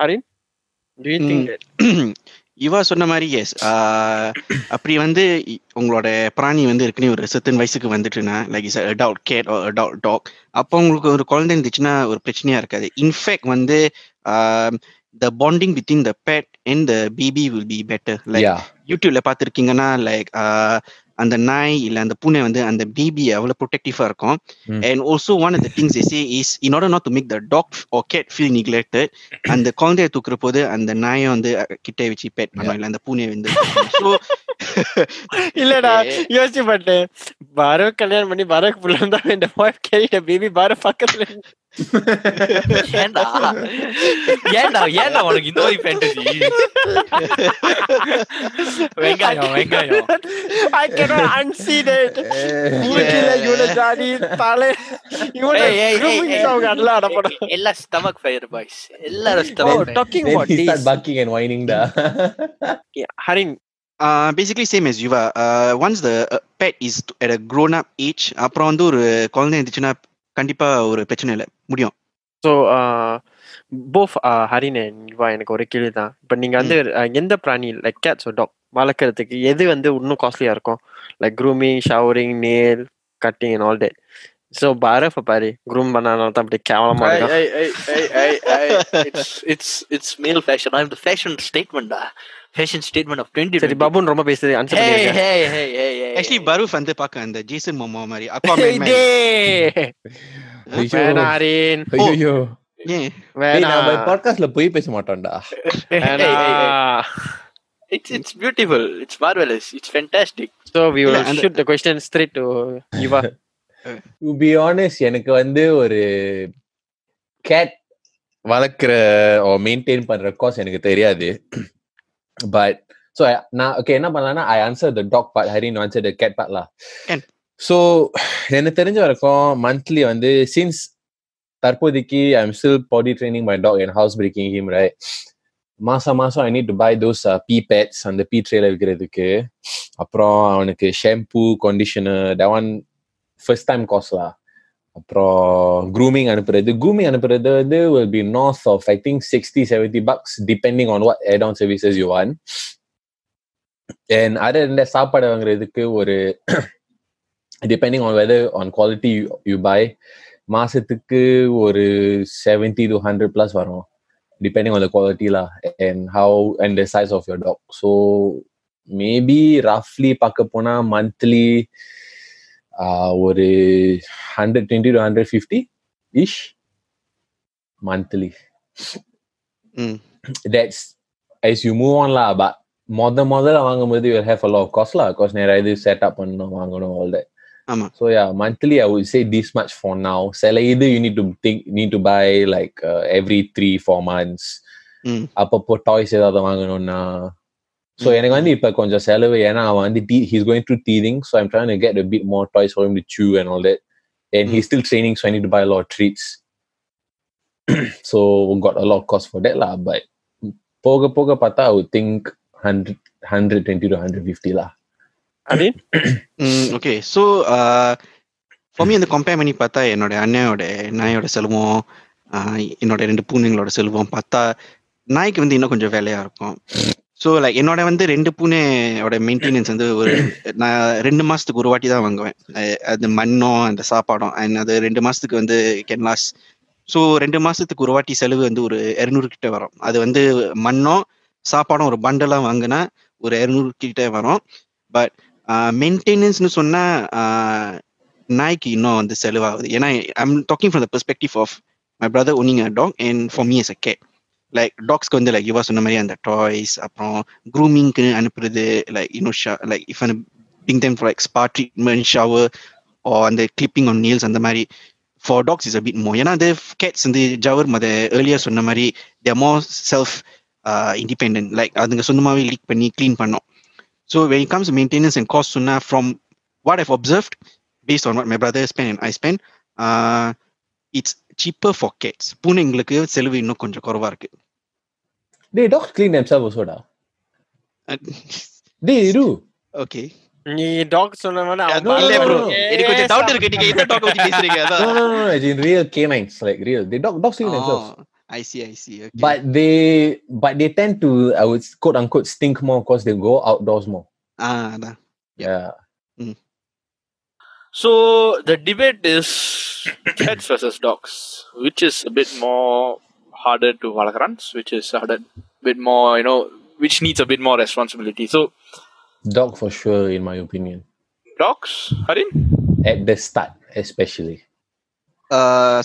Harin do you think Mm. that இவா சொன்ன மாதிரி S அப்படி வந்து உங்களோட பிராணி வந்து ஏற்கனவே ஒரு செத்தன் வயசுக்கு வந்துட்டுனா லைக் இஸ் அடல்ட் கேட் ஒரு அடல்ட் டாக் அப்போ உங்களுக்கு ஒரு குழந்தை இருந்துச்சுன்னா ஒரு பிரச்சனையா இருக்காது. இன்ஃபேக்ட் வந்து the bonding between the pet and the baby will be better like யூடியூப்ல பார்த்துருக்கீங்கன்னா லைக் அந்த நாய் இல்ல அந்த பூனை வந்து அந்த பேபி அவ்வளவு ப்ரொடெக்டிவா இருக்கும். And also one of the things say is in order not to make the dog or cat feel neglected அந்த குழந்தைய தூக்குற போது அந்த நாயை வந்து கிட்ட வச்சு பெட் பண்ணும் இல்ல அந்த பூனையை வந்து ஸோ இல்லடா யோசிச்சு பார்த்தேன் பாரோ கல்யாணம் பண்ணி பாரோக்கு புள்ள இருந்தா இந்த ஒய்ஃப் கேரிட்ட பேபி பாரோ பக்கத்துல ஏன்டா ஏன்டா ஏன்டா உனக்கு இந்த மாதிரி ஃபேண்டசி வெங்காயம் வெங்காயம் I cannot unsee that மூஞ்சில இவன ஜாடி தலை இவன ஏய், ஏய், ஏய், grooming ஏய். song அதெல்லாம் அடப்படும் எல்லாம் ஸ்டமக் ஃபயர் பாய்ஸ் எல்லாரும் Oh, stomach talking then about he start this barking and whining da Harin basically same as Yuva once the pet is at a grown up age அப்புறம் வந்து ஒரு குழந்தை இருந்துச்சுன்னா கண்டிப்பா ஒரு பிரச்சனை இல்லை. முடியும். ஸோ போஃப் ஹரின் யுவா எனக்கு ஒரு கேள்வி தான். இப்போ நீங்க வந்து uh, எந்த பிராணி லைக் கேட்ஸ் டாக் வளர்க்கறதுக்கு எது வந்து இன்னும் காஸ்ட்லியா இருக்கும்? Like grooming showering nail cutting and all that so பாரஃப பாரு. க்ரூம் பண்ணாலும் தான் அப்படி கேவலமா இருக்கும் hey, hey, hey, hey, hey. It's it's Fashion statement of 2020. சரி பபுன் ரொம்ப பேசுது answer hey, hey, hey, hey. Actually proof வந்து பார்க்க அந்த ஜேசன் மோமோ மாதிரி. டேய். வேணாம் ஹரின் ஐயோ பாட்காஸ்ட்ல போய் பேச மாட்டோம்டா It's it's beautiful. It's marvelous. It's fantastic. So we will shoot the question straight to Eva. To be honest எனக்கு வந்து ஒரு கேட் வளர்க்குற ஓ மெயின்டைன் பண்ற காஸ் எனக்கு தெரியாது பட் ஸோ நான் ஓகே என்ன பண்ணலாம்னா I answer the dog part Harin answer the cat பார்ட்லா Can. So எனக்கு தெரிஞ்ச வரைக்கும் மந்த்லி வந்து சின்ஸ் தற்போதைக்கு I am still potty training my dog and house breaking him right மாசம் மாசம் I need to buy those pee pads அந்த பீ ட்ரேல விற்கிறதுக்கு அப்புறம் அவனுக்கு shampoo conditioner that one first time காஸ்ட்லா அப்புறம் க்ரூமிங் அனுப்புறது க்ரூமிங் அனுப்புறது வந்து will be north of I think 60 70 bucks depending on what add-on services you want and other than that சாப்பாடு வாங்குறதுக்கு ஒரு depending on whether on quality you, you buy மாசத்துக்கு ஒரு 70 to 100 plus வரும் depending on the quality lah and how and the size of your dog so maybe roughly பார்க்க போனா monthly uh, ஒரு hundred twenty to hundred fifty ish monthly ம் that's as you move on law but மொத முதல்ல வாங்கும்போது you have a lot cost law cost நிறைய இது setup பண்ணணும் வாங்கணும் ஆல் தட் ஆமா. So yeah monthly I would say this much for now சில இது you need to think need to buy like every three four months ம் அப்பப்போ toys ஏதாவது வாங்கணும்னா ஸோ எனக்கு வந்து இப்போ கொஞ்சம் செலவு ஏன்னா அவன் வந்து D he's going through teething so I'm trying to get a bit more toys for to chew and all that. And he's still training so I need to buy a lot of treats. So got a lot of cost for that lah but போக போக பார்த்தா I would think 100 120 to 150 lah. Adin? Okay so for me அந்த compare பண்ணி பார்த்தா என்னோட அண்ணனோட நாயோட செலவும் uh, என்னோட ரெண்டு பூனைங்களோட செலவும் பார்த்தா நாய்க்கு வந்து இன்னும் கொஞ்சம் வேலையா இருக்கும். ஸோ லைக் என்னோட வந்து ரெண்டு பூனையோட மெயின்டெனன்ஸ் வந்து ஒரு நான் ரெண்டு மாசத்துக்கு ஒரு வாட்டி தான் வாங்குவேன் அது மண்ணும் அந்த சாப்பாடும் அண்ட் அது ரெண்டு மாசத்துக்கு வந்து கேன் லாஸ் ஸோ ரெண்டு மாசத்துக்கு ஒரு வாட்டி செலவு வந்து ஒரு இரநூறு கிட்ட வரும். அது வந்து மண்ணும் சாப்பாடும் ஒரு பண்டலாக வாங்கினா ஒரு இரநூறு கிட்ட வரும். பட் மெயின்டெனன்ஸ்னு சொன்னால் நாய்க்கு இன்னும் வந்து செலவாகுது. ஏன்னா I'm talking from the perspective of my brother owning a dog and for me as a cat like டாக்ஸ்க்கு வந்து லைக் இவா சொன்ன மாதிரி அந்த டாய்ஸ் அப்புறம் க்ரூமிங்க்கு அனுப்புறது லைக் இன்னும் like if ping time like spa treatment shower oh அந்த கிளிப்பிங் ஆன் நீல்ஸ் அந்த மாதிரி for dogs is a bit more ஏன்னா அது கேட்ஸ் வந்து ஜவர் மத ஏர்லியர் சொன்ன மாதிரி they more self independent like அதுங்க சொந்தமாகவே லீக் பண்ணி க்ளீன் பண்ணோம் so when it comes maintenance and cost சொன்னா from what I've observed based on what my brother spend and I spend it's cheaper for Gates பூனைங்களுக்கு செலவு இன்னும் கொஞ்சம் குறவா இருக்கு They dogs clean themselves also, da. They do. Okay நீ talk சொன்ன மாதிரி no, இல்ல no, bro no. எனக்கு கொஞ்சம் டவுட் இருக்கு நீங்க எந்த டாக் பத்தி பேசுறீங்க No, no, no, no. As in real canines, like real. They dog dogs clean themselves. I see I see okay But they but they tend to I would quote unquote stink more because they go outdoors more. ஆ அதான் Yeah. So the debate is cats versus dogs, which is a bit more harder to Valakrans, which is harder, bit more, you know, which needs a bit more responsibility. So Dog for sure, in my opinion. dogs, Harin? At the start, especially.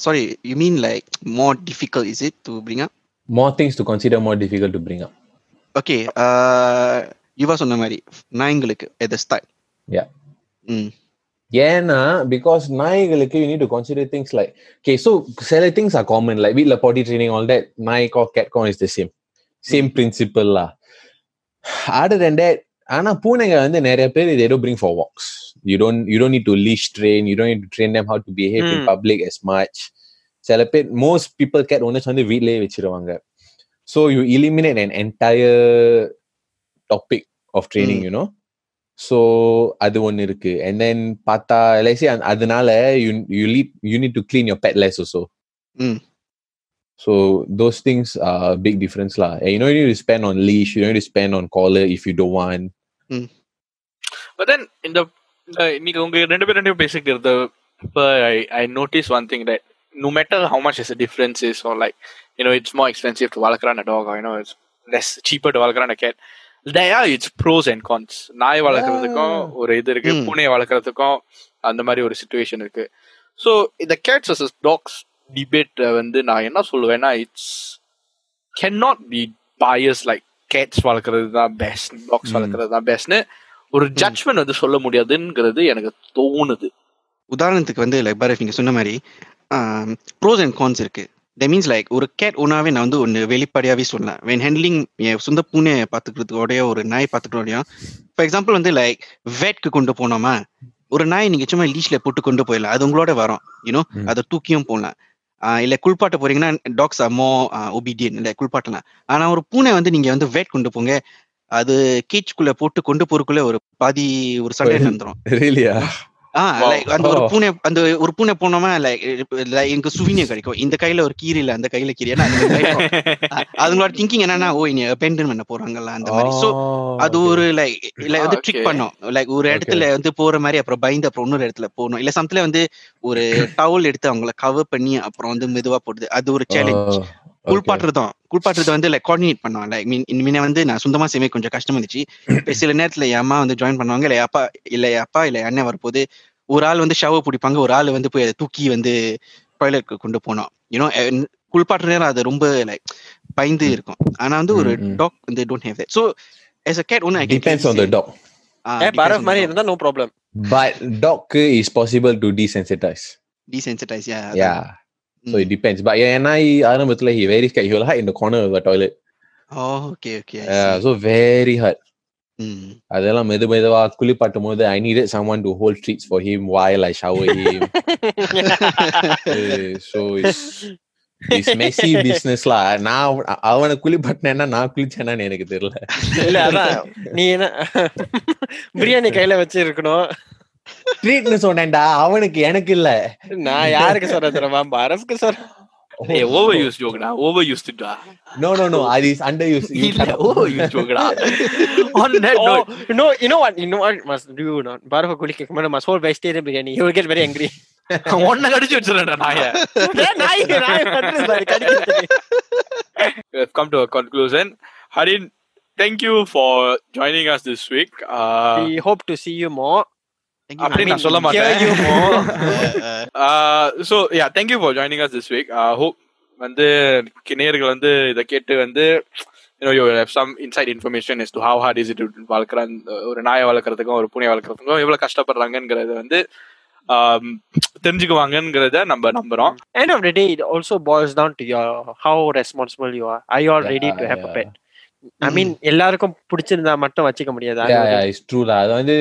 Sorry you mean like more difficult is it to bring up More things to consider more difficult to bring up. Okay Yuva சொன்ன மாதிரி நாய்ங்களுக்கு at the start Yeah. ம் ஏன்னா because நாய்களுக்கு you need to consider things like okay so சில things are common like வீட்டில் பாடி training all that நாய்க்கோ கேட்கோ is the same same principle law other then that ஆனா பூனைங்க வந்து நிறைய பேர் they don't bring for walks you don't you don't need to leash train you don't need to train them how to behave in Hmm. public as much சில பேர் most people cat owners வந்து வீட்லயே வச்சிருவாங்க so you eliminate an entire topic of training Hmm. you know so அது ஒன்னு இருக்கு and then பார்த்தா let's say அந்த- அதனால you you lead, you need to clean your pet less also Mm. so those things are a big difference lah and you know you need to spend on leash you don't need to spend on collar if you don't want But then in the uh, நீங்க உங்க ரெண்டு பேரும் ரெண்டு பேசிக்கிட்டு இருந்த இப்ப I I noticed one thing that no matter how much is the difference is or like you know it's more expensive to வளர்க்குறான் a dog or you know it's less cheaper to வளர்க்குறான் a cat its pros and cons. நாய் வளர்க்குறதுக்கும் ஒரு இது இருக்கு Mm. பூனை வளர்க்குறதுக்கும் அந்த மாதிரி ஒரு situation இருக்கு. ஸோ இந்த கேட்ஸ் வர்சஸ் டாக்ஸ் டிபேட் வந்து நான் என்ன சொல்லுவேன்னா it's can not be bias like cats வளர்க்குறது தான் பெஸ்ட் டாக்ஸ் Mm. வளர்க்குறது தான் பெஸ்ட்னு ஒரு ஜட்ஜ்மெண்ட் வந்து சொல்ல முடியாதுங்கிறது எனக்கு தோணுது. உதாரணத்துக்கு வந்து லைக் பாரத் நீங்க சொன்ன மாதிரி ப்ரோஸ் அண்ட் கான்ஸ் இருக்கு. தட் மீன்ஸ் லைக் ஒரு கேட் ஒன்னாவே நான் வந்து ஒன்று வெளிப்படையாவே சொல்லலாம். வென் ஹேண்ட்லிங் என் சொந்த பூனை பார்த்துக்கிறதுக்கோடைய ஒரு நாய் பார்த்துக்கிறோடையும் ஃபார் எக்ஸாம்பிள் வந்து லைக் வெட்க்கு கொண்டு போனோமா? ஒரு நாய் நீங்க சும்மா லீஷ்ல போட்டு கொண்டு போயிடலாம். அது உங்களோட வரும் யூனோ. அதை தூக்கியும் போடலாம். இல்ல குளிப்பாட்ட போறீங்கன்னா டாக்ஸ் அம்மோ ஒபீடியன் இல்ல குளிப்பாட்டலாம். ஆனா ஒரு பூனை வந்து நீங்க வந்து வேட் கொண்டு போங்க அது கேச்சுக்குள்ள போட்டு கொண்டு போறதுக்குள்ள ஒரு பாதி ஒரு சண்டை Well, லைக் அந்த ஒரு Oh. பூனை அந்த ஒரு பூனை போனோமா லைக் எனக்கு சுவினியம் கிடைக்கும். இந்த கையில ஒரு கீரை இல்ல அந்த கையில கீரை அதுங்களோட திங்கிங் என்னன்னா ஓ இனி பெண்டன் பண்ண போறாங்கல்ல அந்த மாதிரி. சோ அது ஒரு லைக் இல்ல வந்து ட்ரிக். பண்ணும். லைக் ஒரு இடத்துல வந்து போற மாதிரி அப்புறம் பயந்து அப்புறம் இன்னொரு இடத்துல போகணும். இல்ல சமத்துல வந்து ஒரு டவல் எடுத்து அவங்கள கவர் பண்ணி அப்புறம் வந்து மெதுவா போடுது அது ஒரு சேலஞ்ச் குளிப்பாட்டுறதும் குளிப்பாட்டுறது வந்து லைக் கோஆர்டினேட் பண்ணுவாங்க. லைக் மீன் இனிமே வந்து நான் சொந்தமா செய்ய கொஞ்சம் கஷ்டமா இருந்துச்சு இப்ப சில நேரத்துல என் அம்மா வந்து ஜாயின் பண்ணுவாங்க. இல்ல அப்பா இல்ல அப்பா இல்ல அண்ணன் வரப்போது ஒரு ஆள் வந்து ஷவர் பிடிப்பாங்க. ஒரு ஆள் வந்து போய் அதை தூக்கி வந்து டாய்லெட்க்கு கொண்டு போனோம் யூனோ குளிப்பாட்டுற நேரம் அது ரொம்ப லைக் பயந்து இருக்கும். ஆனா வந்து ஒரு. டாக் வந்து don't have that so as a cat owner I depends on the dog. ஏ பரவ் மாதிரி இருந்தா no problem but dog is possible to desensitize. Desensitize yeah. Yeah. So it Mm. depends but ஏன்னா ஆரம்பத்துல he very scared he will hide in the corner of the toilet oh okay okay yeah, so very hard Mm. அதெல்லாம் மெது மெதுவா குளிப்பாட்டும் போது ஐ to hold treats for him while I shower him Uh, so it's it's messy business lah நான் அவ- அவனை குளிப்பாட்டினேன்னா நான் குளிச்சேனான்னு எனக்கு தெரியல இல்ல அதான் நீ என்ன பிரியாணி கையில வச்சு இருக்கணும் ட்ரீட்னு சொன்னேன்டா அவனுக்கு எனக்கு இல்ல நான் யாருக்கு சொல்றேன் தெரியுமா பரஃப்க்கு சொல்றேன் ஓவர் யூஸ் ஜோக்டா ஓவர் யூஸ்டுடா No, no, no. That is underused. You இல்ல shut up. ஓவர் யூஸ் ஜோக்டா Oh, note you know, you know what? You know what must do not. Barafa Kuli Kekmana must hold vegetarian biryani. He will get very angry. ஒன்ன கடிச்சு வச்சிரேன்டா நாய நாய் நாய் have come to a conclusion Harin thank you for joining us this week uh, We hope to see you more. அப்படி. நான் சொல்ல மாட்டேன் uh, thank you for joining us this week uh, hope வந்து நேயர்கள் வந்து இதை கேட்டு வந்து you know you will have some inside information as to how hard is it to வளர்க்குற ஒரு நாயை வளர்க்குறதுக்கும் ஒரு பூனையை வளர்க்குறதுக்கும் எவ்வளவு கஷ்டப்படுறாங்கங்கிறத வந்து um, தெரிஞ்சுக்குவாங்கங்கிறத நம்ம நம்புறோம் End of the day, it also boils down to your how responsible you are. Are you all ready to Yeah, have a pet? I mean, எல்லாருக்கும் பிடிச்சிருந்தா மட்டும் வச்சுக்க முடியாது Yeah, yeah, it's true. அது வந்து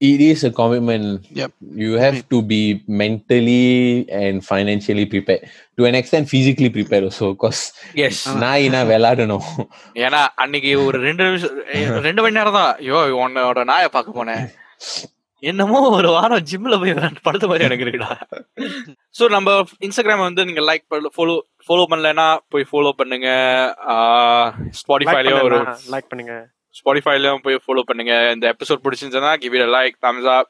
it is a commitment. Yep. You have to be mentally and financially prepared. To an extent, physically prepared also. Because as நாயினா விளையாடணும் ஏன்னா அன்னைக்கு ஒரு ரெண்டு நிமிஷம் ரெண்டு மணி நேரம் தான் ஐயோ உன்னோட நாயை பார்க்க போனேன் என்னமோ ஒரு வாரம் ஜிம்ல போய் படுத்த மாதிரி எனக்கு இருக்குடா சோ நம்ம இன்ஸ்டாகிராம் வந்து நீங்க லைக் ஃபாலோ ஃபாலோ பண்ணலைன்னா போய் ஃபாலோ பண்ணுங்க Like ஸ்பாடிஃபைலயும் ஒரு like பண்ணுங்க ஸ்பாடிஃபைலாம் போய் ஃபாலோ பண்ணுங்க. இந்த எபிசோட் பிடிச்சிருந்துச்சுன்னா give it like thumbs up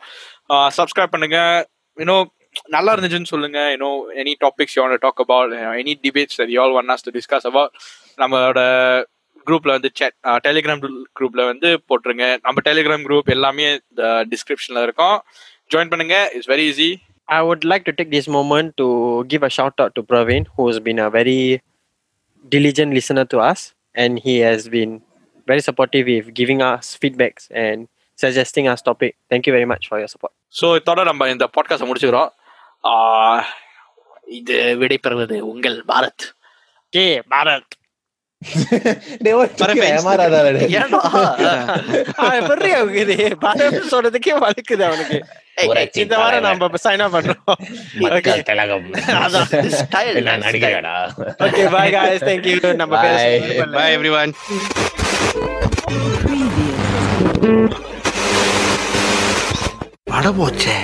subscribe பண்ணுங்க. இன்னும் நல்லா இருந்துச்சுன்னு சொல்லுங்க. இன்னும் any topics you talk about any debates that you all want us to discuss about நம்மளோட குரூப்ல வந்து சேட் டெலிகிராம் குரூப்ல வந்து போட்டுருங்க. நம்ம டெலிகிராம் குரூப் எல்லாமே இந்த டிஸ்கிரிப்ஷன்ல இருக்கும். ஜாயின் பண்ணுங்க. It's very easy I would like to take this moment to give a shout out to Praveen, who has been a very diligent listener to us, and he has been very supportive with giving us feedbacks and suggesting us topic. Thank you very much for your support. So இதோட நம்ம இந்த podcast முடிச்சுக்கிறோம் இது விடைபெறுவது உங்கள் Bharat Ah, இது Bharat சொல்றதுக்கே வலிக்குது அவனுக்கு இந்த வாரம் நம்ம சைன் அப் பண்றோம். அதான். நான் bye guys. Thank you. நம்ம பேர Bye. வட போச்சே